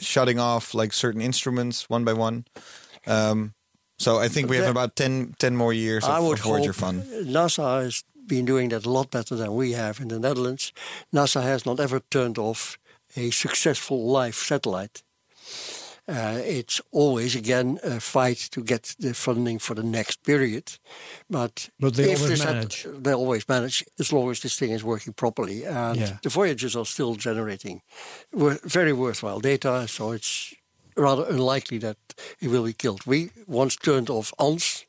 shutting off like certain instruments one by one. Um, so I think we have That- about 10, 10 more years of, I would of Voyager fun. NASA has been doing that a lot better than we have in the Netherlands. NASA has not ever turned off a successful live satellite. Uh, it's always again a fight to get the funding for the next period, but But they if always manage. they always manage as long as this thing is working properly. And Yeah. the Voyagers are still generating very worthwhile data, so it's rather unlikely that it will be killed. We once turned off ANS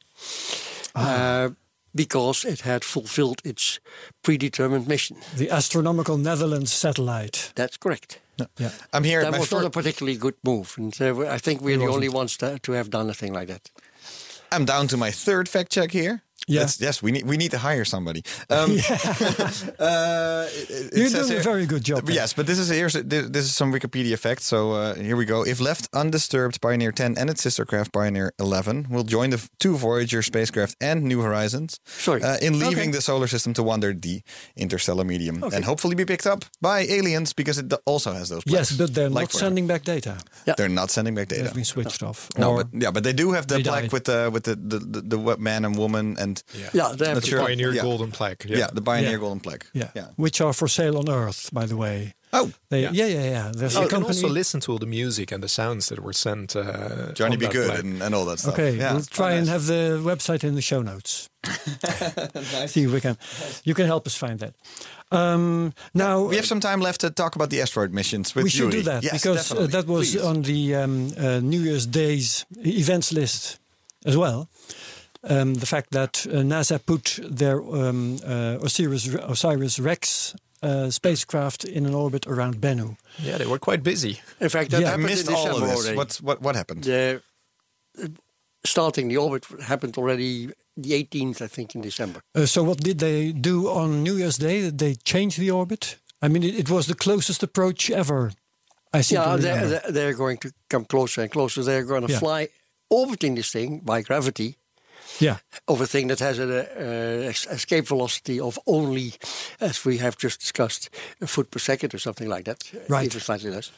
Ah. uh, because it had fulfilled its predetermined mission. the Astronomical Netherlands satellite. That's correct. Yeah. I'm here. That was not a particularly good move, and uh, I think we're It the only wasn't. ones to, to have done a thing like that. I'm down to my third fact check here. Yeah. That's- yes, we need we need to hire somebody. Um, uh, it- it You're says doing a very good job. But yes, but this is here's this this is some Wikipedia facts. So uh, here we go. If left undisturbed, Pioneer 10 and its sister craft Pioneer 11 will join the two Voyager spacecraft and New Horizons Sorry. uh, in leaving Okay. the solar system to wander the interstellar medium and hopefully be picked up by aliens because it also has those. Yes, but they're like not sending back data. Yeah. They're not sending back data. They data. have been switched off. No, but yeah, but they do have the plaque with the with the the, the, the man and woman and Yeah. Yeah, they have Not the sure. Pioneer Yeah. Golden Plaque. yeah, the Pioneer Yeah. Golden Plaque. yeah. yeah. which are for sale on Earth, by the way. Oh, They, yeah, yeah, yeah. There's you can also listen to all the music and the sounds that were sent. Uh, Johnny B. Goode and, and all that stuff. Okay, yeah. we'll try Oh, and have the website in the show notes. See if we can. You can help us find that. Um, now We have some time left to talk about the asteroid missions with we should Yuri. do that Yes, because uh, that was Please. on the um, uh, New Year's Day's events list as well. Um, the fact that uh, NASA put their um, uh, Osiris OSIRIS-REx uh, spacecraft in an orbit around Bennu. Yeah, they were quite busy. In fact, that Yeah. I I missed in all of December this. already. What's, what, what happened? The, uh, starting the orbit happened already the 18th, I think, in December. Uh, so what did they do on New Year's Day? Did they change the orbit? I mean, it, it was the closest approach ever. I seem yeah, they're, they're, they're going to come closer and closer. They're going to Yeah. fly orbiting this thing by gravity yeah. of a thing that has an uh, escape velocity of only, as we have just discussed, a foot per second or something like that. Right. Even slightly less.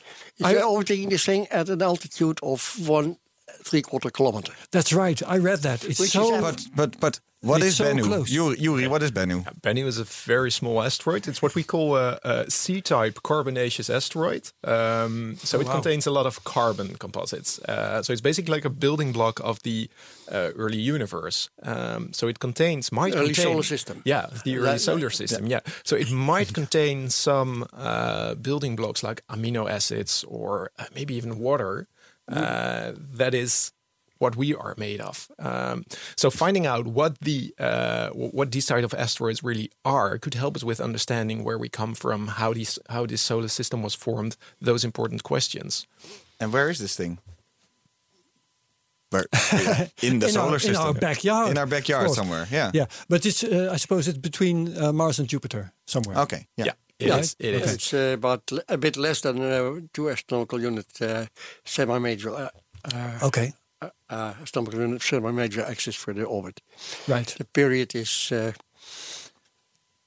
I- They're orbiting this thing at an altitude of one three quarter kilometer. That's right. I read that. It's Which so. is But but but what It's is so Bennu? close. Yuri, Yuri, what is Bennu? Bennu is a very small asteroid. It's what we call a, a C-type carbonaceous asteroid. Um, so it wow. contains a lot of carbon composites. Uh, so it's basically like a building block of the uh, early universe. Um, so it contains might Early contain, solar system. Yeah, the early Like- solar system. Yeah. So it might contain some uh, building blocks like amino acids or uh, maybe even water. Uh, that is what we are made of. Um, so finding out what the uh, what these type of asteroids really are could help us with understanding where we come from, how these how this solar system was formed, those important questions. And where is this thing? Where? In the in solar our, system. in our backyard. In our backyard somewhere. Yeah. Yeah, but it's. Uh, I suppose it's between uh, Mars and Jupiter somewhere. Okay. Yeah. Yeah, it Yeah, is. It is. It's uh, about a bit less than uh, two astronomical unit uh, semi-major uh, uh, Okay. uh, astronomical unit semi-major axis for the orbit. Right. The period is uh,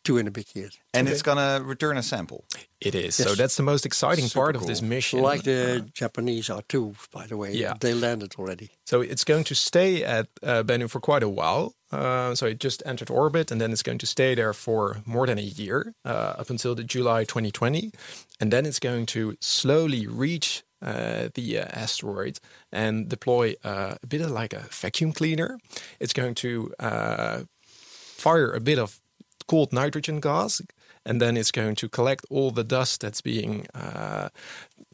two and a bit years. And it's gonna return a sample. It is. So that's the most exciting Super part of this mission. Like the Japanese are too, by the way. Yeah. They landed already. So it's going to stay at uh, Bennu for quite a while. Uh, so it just entered orbit, and then it's going to stay there for more than a year, uh, up until the July 2020, and then it's going to slowly reach uh, the uh, asteroid and deploy uh, a bit of like a vacuum cleaner. It's going to uh, fire a bit of cold nitrogen gas, and then it's going to collect all the dust that's being uh,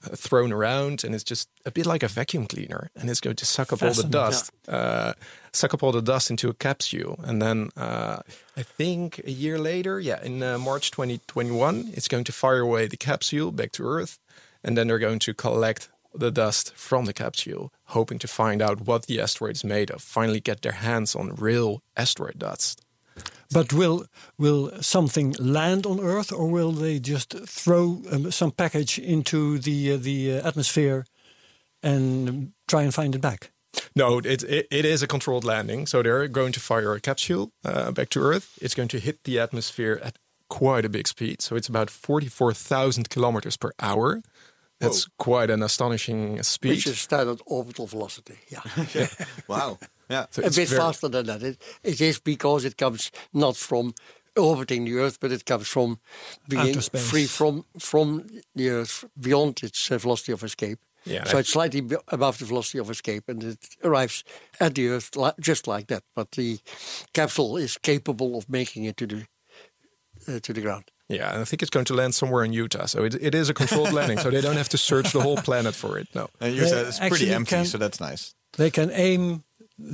thrown around, and it's just a bit like a vacuum cleaner, and it's going to suck up all the dust, uh, suck up all the dust into a capsule, and then uh, I think a year later, yeah, in uh, March 2021, it's going to fire away the capsule back to Earth, and then they're going to collect the dust from the capsule, hoping to find out what the asteroid is made of. Finally, get their hands on real asteroid dust. But will will something land on Earth, or will they just throw um, some package into the uh, the uh, atmosphere and um, try and find it back? No, it, it it is a controlled landing. So they're going to fire a capsule uh, back to Earth. It's going to hit the atmosphere at quite a big speed. So it's about forty-four thousand kilometers per hour. That's quite an astonishing speed. Which is standard orbital velocity. Yeah. Wow. Yeah. So a it's bit very- faster than that. It, it is because it comes not from orbiting the Earth, but it comes from being free from from the Earth beyond its uh, velocity of escape. Yeah, so I- it's slightly above the velocity of escape, and it arrives at the Earth li- just like that. But the capsule is capable of making it to the uh, to the ground. Yeah, and I think it's going to land somewhere in Utah. So it, it is a controlled landing. So they don't have to search the whole planet for it. No. And you They said it's pretty empty, can- so that's nice. They can aim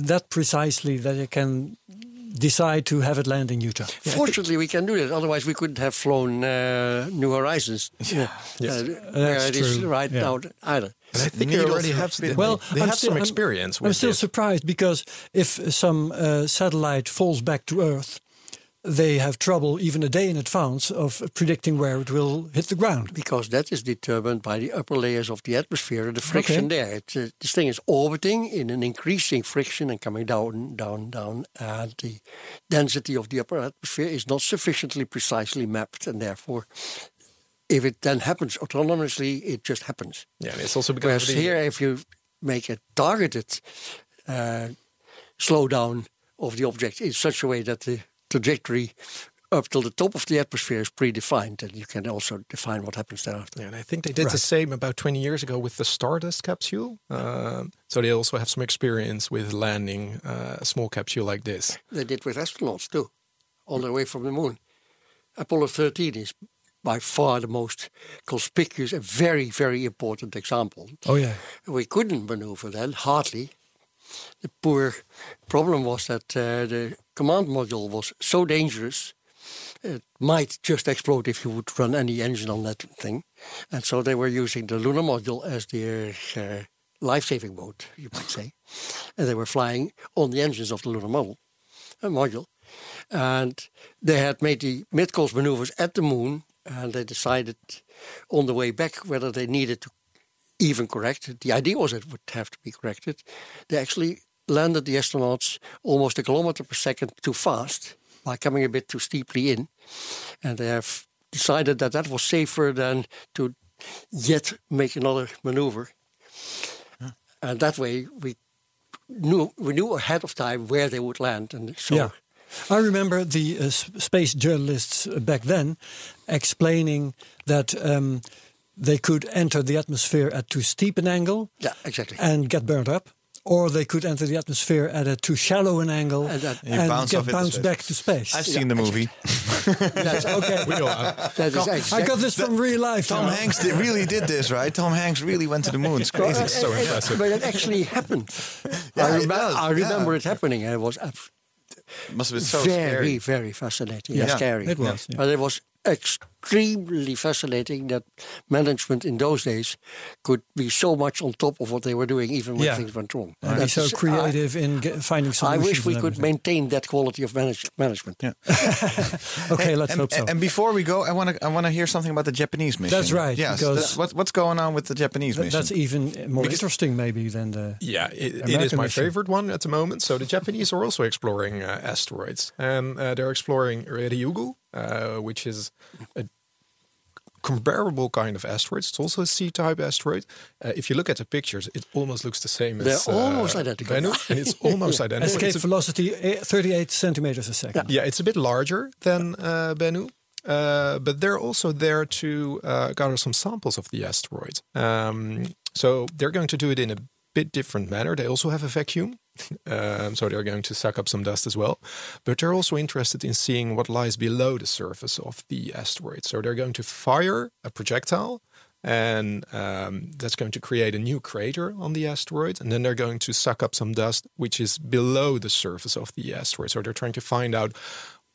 that precisely that they can decide to have it land in Utah. Fortunately, we can do that. Otherwise, we couldn't have flown uh, New Horizons. Yeah, Yes. where it is true. right Yeah. now either. But I think Needles they already have have, been- Well, they I'm have still- some I'm- experience I'm still this. surprised because if some uh, satellite falls back to Earth, they have trouble even a day in advance of predicting where it will hit the ground. because that is determined by the upper layers of the atmosphere and the friction Okay. there. It, uh, this thing is orbiting in an increasing friction and coming down, down, down, and the density of the upper atmosphere is not sufficiently precisely mapped, and therefore, if it then happens autonomously, it just happens. Yeah, and it's also because Whereas the, here, if you make a targeted uh, slowdown of the object in such a way that the trajectory up till the top of the atmosphere is predefined, and you can also define what happens thereafter. Yeah, and I think they did the same about 20 years ago with the Stardust capsule. Um, so they also have some experience with landing uh, a small capsule like this. They did with astronauts too, all the way from the moon. Apollo 13 is by far the most conspicuous and very, very important example. Oh yeah. We couldn't maneuver then, hardly. The poor problem was that uh, the command module was so dangerous, it might just explode if you would run any engine on that thing. And so they were using the lunar module as their uh, life-saving mode, you might say. And they were flying on the engines of the lunar model, uh, module. And they had made the mid-course maneuvers at the moon, and they decided on the way back whether they needed to even corrected. The idea was it would have to be corrected. They actually landed the astronauts almost a kilometer per second too fast by coming a bit too steeply in. And they have decided that that was safer than to yet make another maneuver. And that way we knew we knew ahead of time where they would land. And so yeah. I remember the uh, space journalists back then explaining that um, they could enter the atmosphere at too steep an angle yeah, exactly. and get burned up, or they could enter the atmosphere at a too shallow an angle And that- And and bounce get off bounced back to space. I've seen the movie. That's okay. We all have. That is I got this from real life. Tom now. Hanks did, really did this, right? Tom Hanks really went to the moon. It's crazy. Uh, so impressive. But it actually happened. Yeah, I, it does, I remember yeah. it happening, and it was abs- Must have been so very, scary. very fascinating Yeah, and scary. it was, yeah. But it was extremely fascinating that management in those days could be so much on top of what they were doing, even when Yeah. things went wrong. And be That's- so I- creative in ge- finding I wish we could everything. maintain that quality of manage- management. Yeah. Okay, let's and, hope so. And before we go, I want to I want to hear something about the Japanese mission. That's right, Yes. because- that's- what, what's going on with the Japanese Th- mission? That's even more interesting, maybe, than the. Yeah, it, it is my mission. favorite one at the moment. So the Japanese are also exploring uh, asteroids, and uh, they're exploring Ryugu, which is a comparable kind of asteroid. It's also a C-type asteroid. Uh, if you look at the pictures, it almost looks the same They're as uh, almost identical. Bennu, and it's almost identical. Escape It's a- velocity eh, 38 centimeters a second. yeah, it's a bit larger than uh, Bennu. Uh, but they're also there to uh, gather some samples of the asteroid. Um, so they're going to do it in a bit different manner. They also have a vacuum, um, so they're going to suck up some dust as well. But they're also interested in seeing what lies below the surface of the asteroid. So they're going to fire a projectile. And um, that's going to create a new crater on the asteroid. And then they're going to suck up some dust, which is below the surface of the asteroid. So they're trying to find out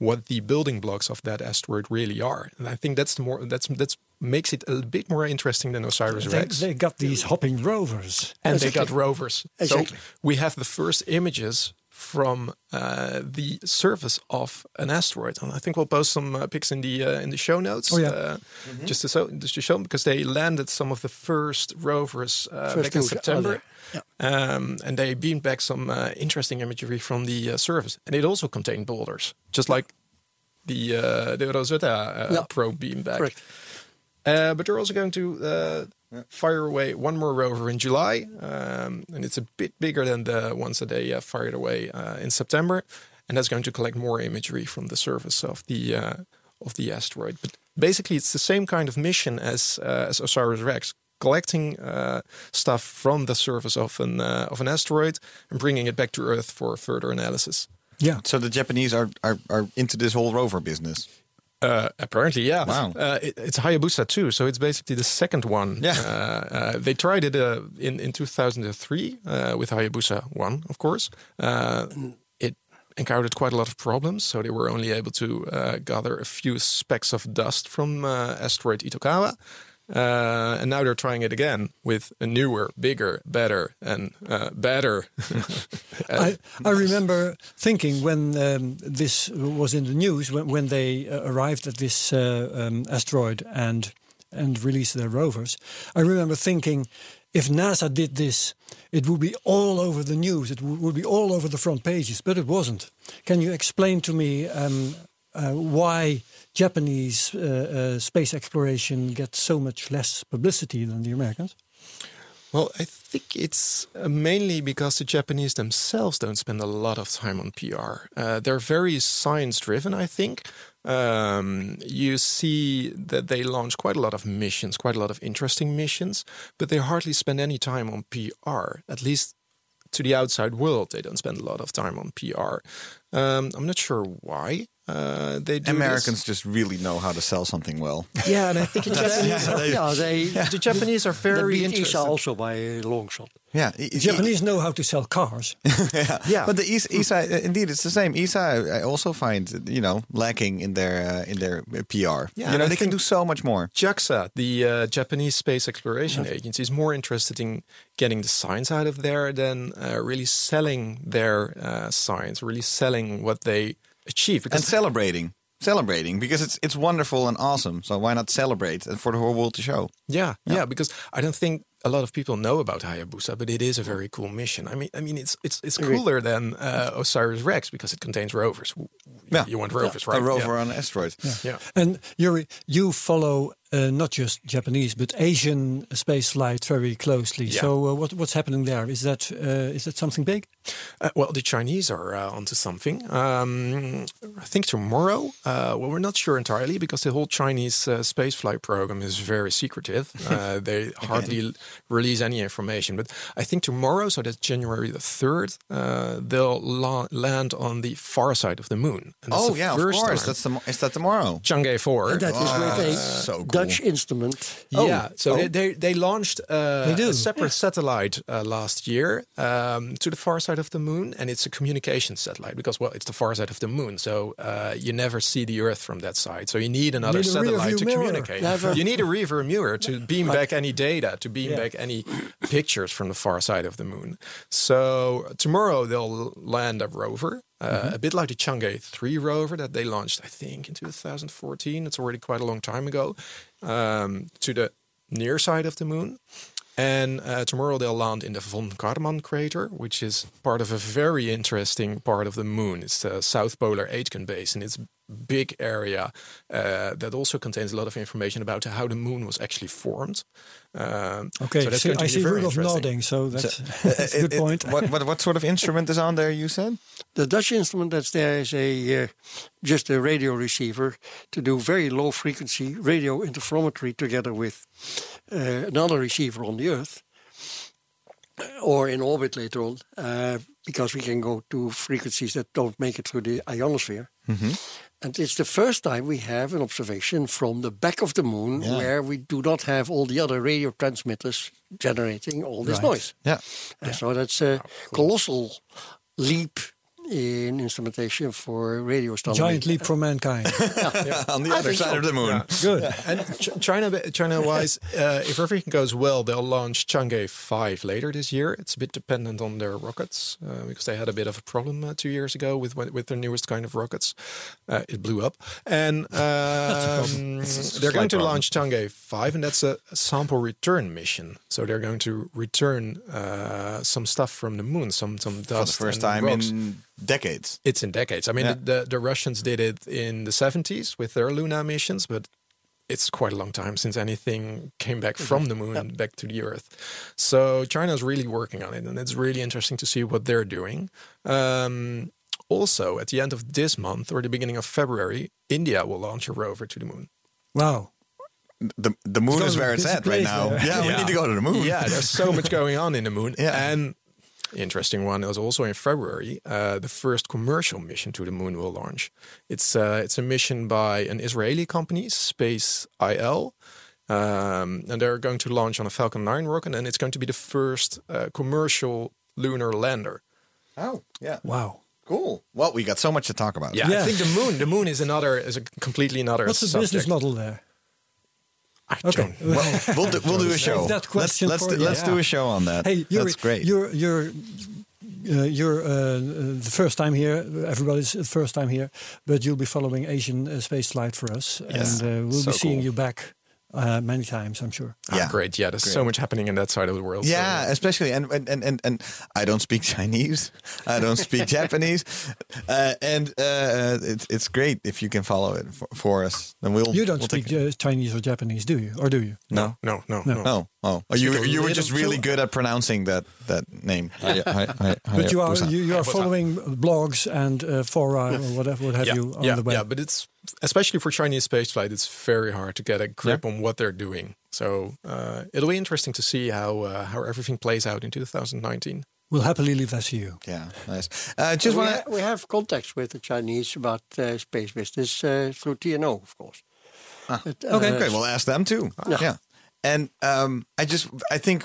what the building blocks of that asteroid really are. And I think that's the more that's that's makes it a bit more interesting than Osiris They, Rex. they got these hopping rovers. and they got rovers. Exactly. So we have the first images from uh, the surface of an asteroid, and I think we'll post some uh, pics in the uh, in the show notes. Oh, yeah. uh, just to so just to show them because they landed some of the first rovers uh, First back in September. other, Um, and they beamed back some uh, interesting imagery from the uh, surface, and it also contained boulders, just like the uh, the Rosetta uh, Yeah. probe beam back. Correct. Uh, but they're also going to uh, fire away one more rover in July, um, and it's a bit bigger than the ones that they uh, fired away uh, in September, and that's going to collect more imagery from the surface of the uh, of the asteroid. But basically, it's the same kind of mission as uh, as OSIRIS-REx, collecting uh, stuff from the surface of an uh, of an asteroid and bringing it back to Earth for further analysis. Yeah. so the Japanese are, are are into this whole rover business. Uh, apparently, yeah. Wow. Uh, it, it's Hayabusa2, so it's basically the second one. Yeah. Uh, uh, they tried it uh, in in 2003 uh, with Hayabusa one, of course. Uh, it encountered quite a lot of problems, so they were only able to uh, gather a few specks of dust from uh, asteroid Itokawa. Uh, and now they're trying it again with a newer, bigger, better, and uh, better. I, I remember thinking when um, this was in the news, when, when they uh, arrived at this uh, um, asteroid and and released their rovers, I remember thinking, if NASA did this, it would be all over the news. It would be all over the front pages, but it wasn't. Can you explain to me um, uh, why Japanese uh, uh, space exploration gets so much less publicity than the Americans? Well, I think it's uh, mainly because the Japanese themselves don't spend a lot of time on PR. Uh, they're very science driven, I think. Um, you see that they launch quite a lot of missions, quite a lot of interesting missions, but they hardly spend any time on PR. At least to the outside world, they don't spend a lot of time on PR. Um, I'm not sure why uh, they do. Americans just really know how to sell something well. Yeah, and I think the Japanese, Yeah, they- yeah, they, the Japanese are very beat interested. ESA also by a long shot. Yeah, The Japanese know how to sell cars. yeah. Yeah. But the ESA, ESA, uh, indeed, it's the same. ESA, I also find you know lacking in their uh, in their uh, PR. Yeah, you know they can do so much more. JAXA, the uh, Japanese Space Exploration Agency, is more interested in getting the science out of there than uh, really selling their uh, science, really selling what they achieve. and celebrating, celebrating because it's it's wonderful and awesome. So why not celebrate and for the whole world to show? yeah, yeah, because I don't think a lot of people know about Hayabusa, but it is a very cool mission. I mean, I mean, it's it's it's cooler than uh, OSIRIS-REx because it contains rovers. Yeah. you want rovers, A right? A rover Yeah. on an asteroid. yeah. And Yuri, you follow uh, not just Japanese but Asian space flight very closely. Yeah. So uh, what, what's happening there? Is that uh, is that something big? Uh, well, the Chinese are uh, onto something. Um, I think tomorrow. Uh, well, we're not sure entirely because the whole Chinese uh, spaceflight program is very secretive. Uh, they hardly release any information. But I think tomorrow, so that's January the third, uh, they'll la- land on the far side of the moon. And Oh yeah, of course. time. That's the is that tomorrow? Chang'e four. And that is with a so cool. Dutch instrument. Yeah, so Oh. They, they they launched uh, They a separate satellite uh, last year um, to the far side of the moon, and it's a communication satellite because well, it's the far side of the moon, so uh, you never see the Earth from that side. So you need another need satellite to mirror. communicate. Never. You need a rear mirror to beam back any data, to beam Yeah. back any pictures from the far side of the moon. So tomorrow they'll land a rover. Uh, Mm-hmm. A bit like the Chang'e 3 rover that they launched, I think, in 2014. It's already quite a long time ago. Um, to the near side of the moon. And uh, tomorrow they'll land in the Von Karman crater, which is part of a very interesting part of the moon. It's the South Polar Aitken Basin. It's big area uh, that also contains a lot of information about how the moon was actually formed. Um, Okay, so that's so I be see very Rudolf interesting. nodding, so that's, Uh, that's a good it- it- point. what, what what sort of instrument is on there? You said. The Dutch instrument that's there is a uh, just a radio receiver to do very low frequency radio interferometry together with uh, another receiver on the Earth or in orbit later on, uh, because we can go to frequencies that don't make it through the ionosphere. And it's the first time we have an observation from the back of the moon Yeah. where we do not have all the other radio transmitters generating all this Right. noise. Yeah. And so that's a colossal leap in instrumentation for radio astronomy. Giant leap for mankind. on the I other side so. of the moon. Good. And Ch- China, China wise, uh, if everything goes well, they'll launch Chang'e 5 later this year. It's a bit dependent on their rockets uh, because they had a bit of a problem uh, two years ago with with their newest kind of rockets. Uh, it blew up. And um, they're going to problem. launch Chang'e 5, and that's a sample return mission. So they're going to return uh, some stuff from the moon, some, some dust. For the first and time rocks. in decades. It's in decades. I mean, Yeah. the, the, the Russians did it in the 70s with their Luna missions, but it's quite a long time since anything came back from the moon back to the Earth. So China's really working on it, and it's really interesting to see what they're doing. Um, also, at the end of this month or the beginning of February, India will launch a rover to the moon. Wow. The the moon is where it's at right now. there. Yeah, we need to go to the moon. Yeah, there's so much going on in the moon. Yeah. And interesting one It was also in February, uh, the first commercial mission to the moon will launch. It's uh, it's a mission by an Israeli company, Space IL. Um, and they're going to launch on a Falcon 9 rocket, and it's going to be the first uh, commercial lunar lander. Oh, yeah. Wow. Cool. Well, we got so much to talk about. Yeah, Yeah. I think the moon. The moon is another is a completely another. What's the subject. business model there? I Okay. Well, we'll do, we'll do a show. let's let's, do, let's do a show on that. Hey, Yuri, That's great. You're you're uh, you're uh, the first time here. Everybody's the first time here, but you'll be following Asian uh, space flight for us, Yes. and uh, we'll So be seeing cool. you back uh, many times, I'm sure. Ah, Yeah. great. Yeah, there's so much happening in that side of the world. so- Yeah, especially and and, and and and I don't speak Chinese, I don't speak Japanese, uh, and uh, it's it's great if you can follow it for, for us. Then we'll You don't we'll speak take it. uh, Chinese or Japanese, do you? Or do you? no. No, no, No. no. Oh, oh! Speak You you were just really good at pronouncing that that name. But you are you, you are following blogs and uh, fora or whatever what have yeah, you on yeah, the web. yeah, but it's especially for Chinese spaceflight, it's very hard to get a grip on what they're doing. So uh, it'll be interesting to see how uh, how everything plays out in 2019. We'll happily leave that to you. Yeah, nice. Uh, just we, want ha- we have contacts with the Chinese about uh, space business uh, through TNO, of course. But, uh, Okay, great. We'll ask them too. Yeah. Yeah. And um, I just I think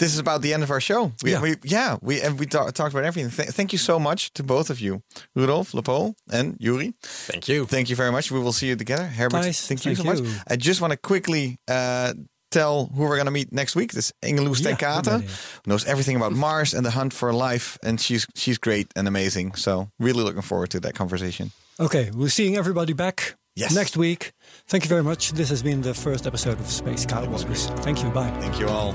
this is about the end of our show. We, Yeah. we yeah we and we ta- talked about everything. Th- thank you so much to both of you, Rudolf, Le Poole, and Yuri. Thank you. Thank you very much. We will see you together. Herbert, Nice. thank you so you. much. I just want to quickly uh, tell who we're going to meet next week. This is Inge Loes Yeah, ten Kate, good idea. who knows everything about Mars and the hunt for life, and she's she's great and amazing. So really looking forward to that conversation. Okay, we're seeing everybody back Yes. next week. Thank you very much. This has been the first episode of Space Cowboys. Thank you. Bye. Thank you all.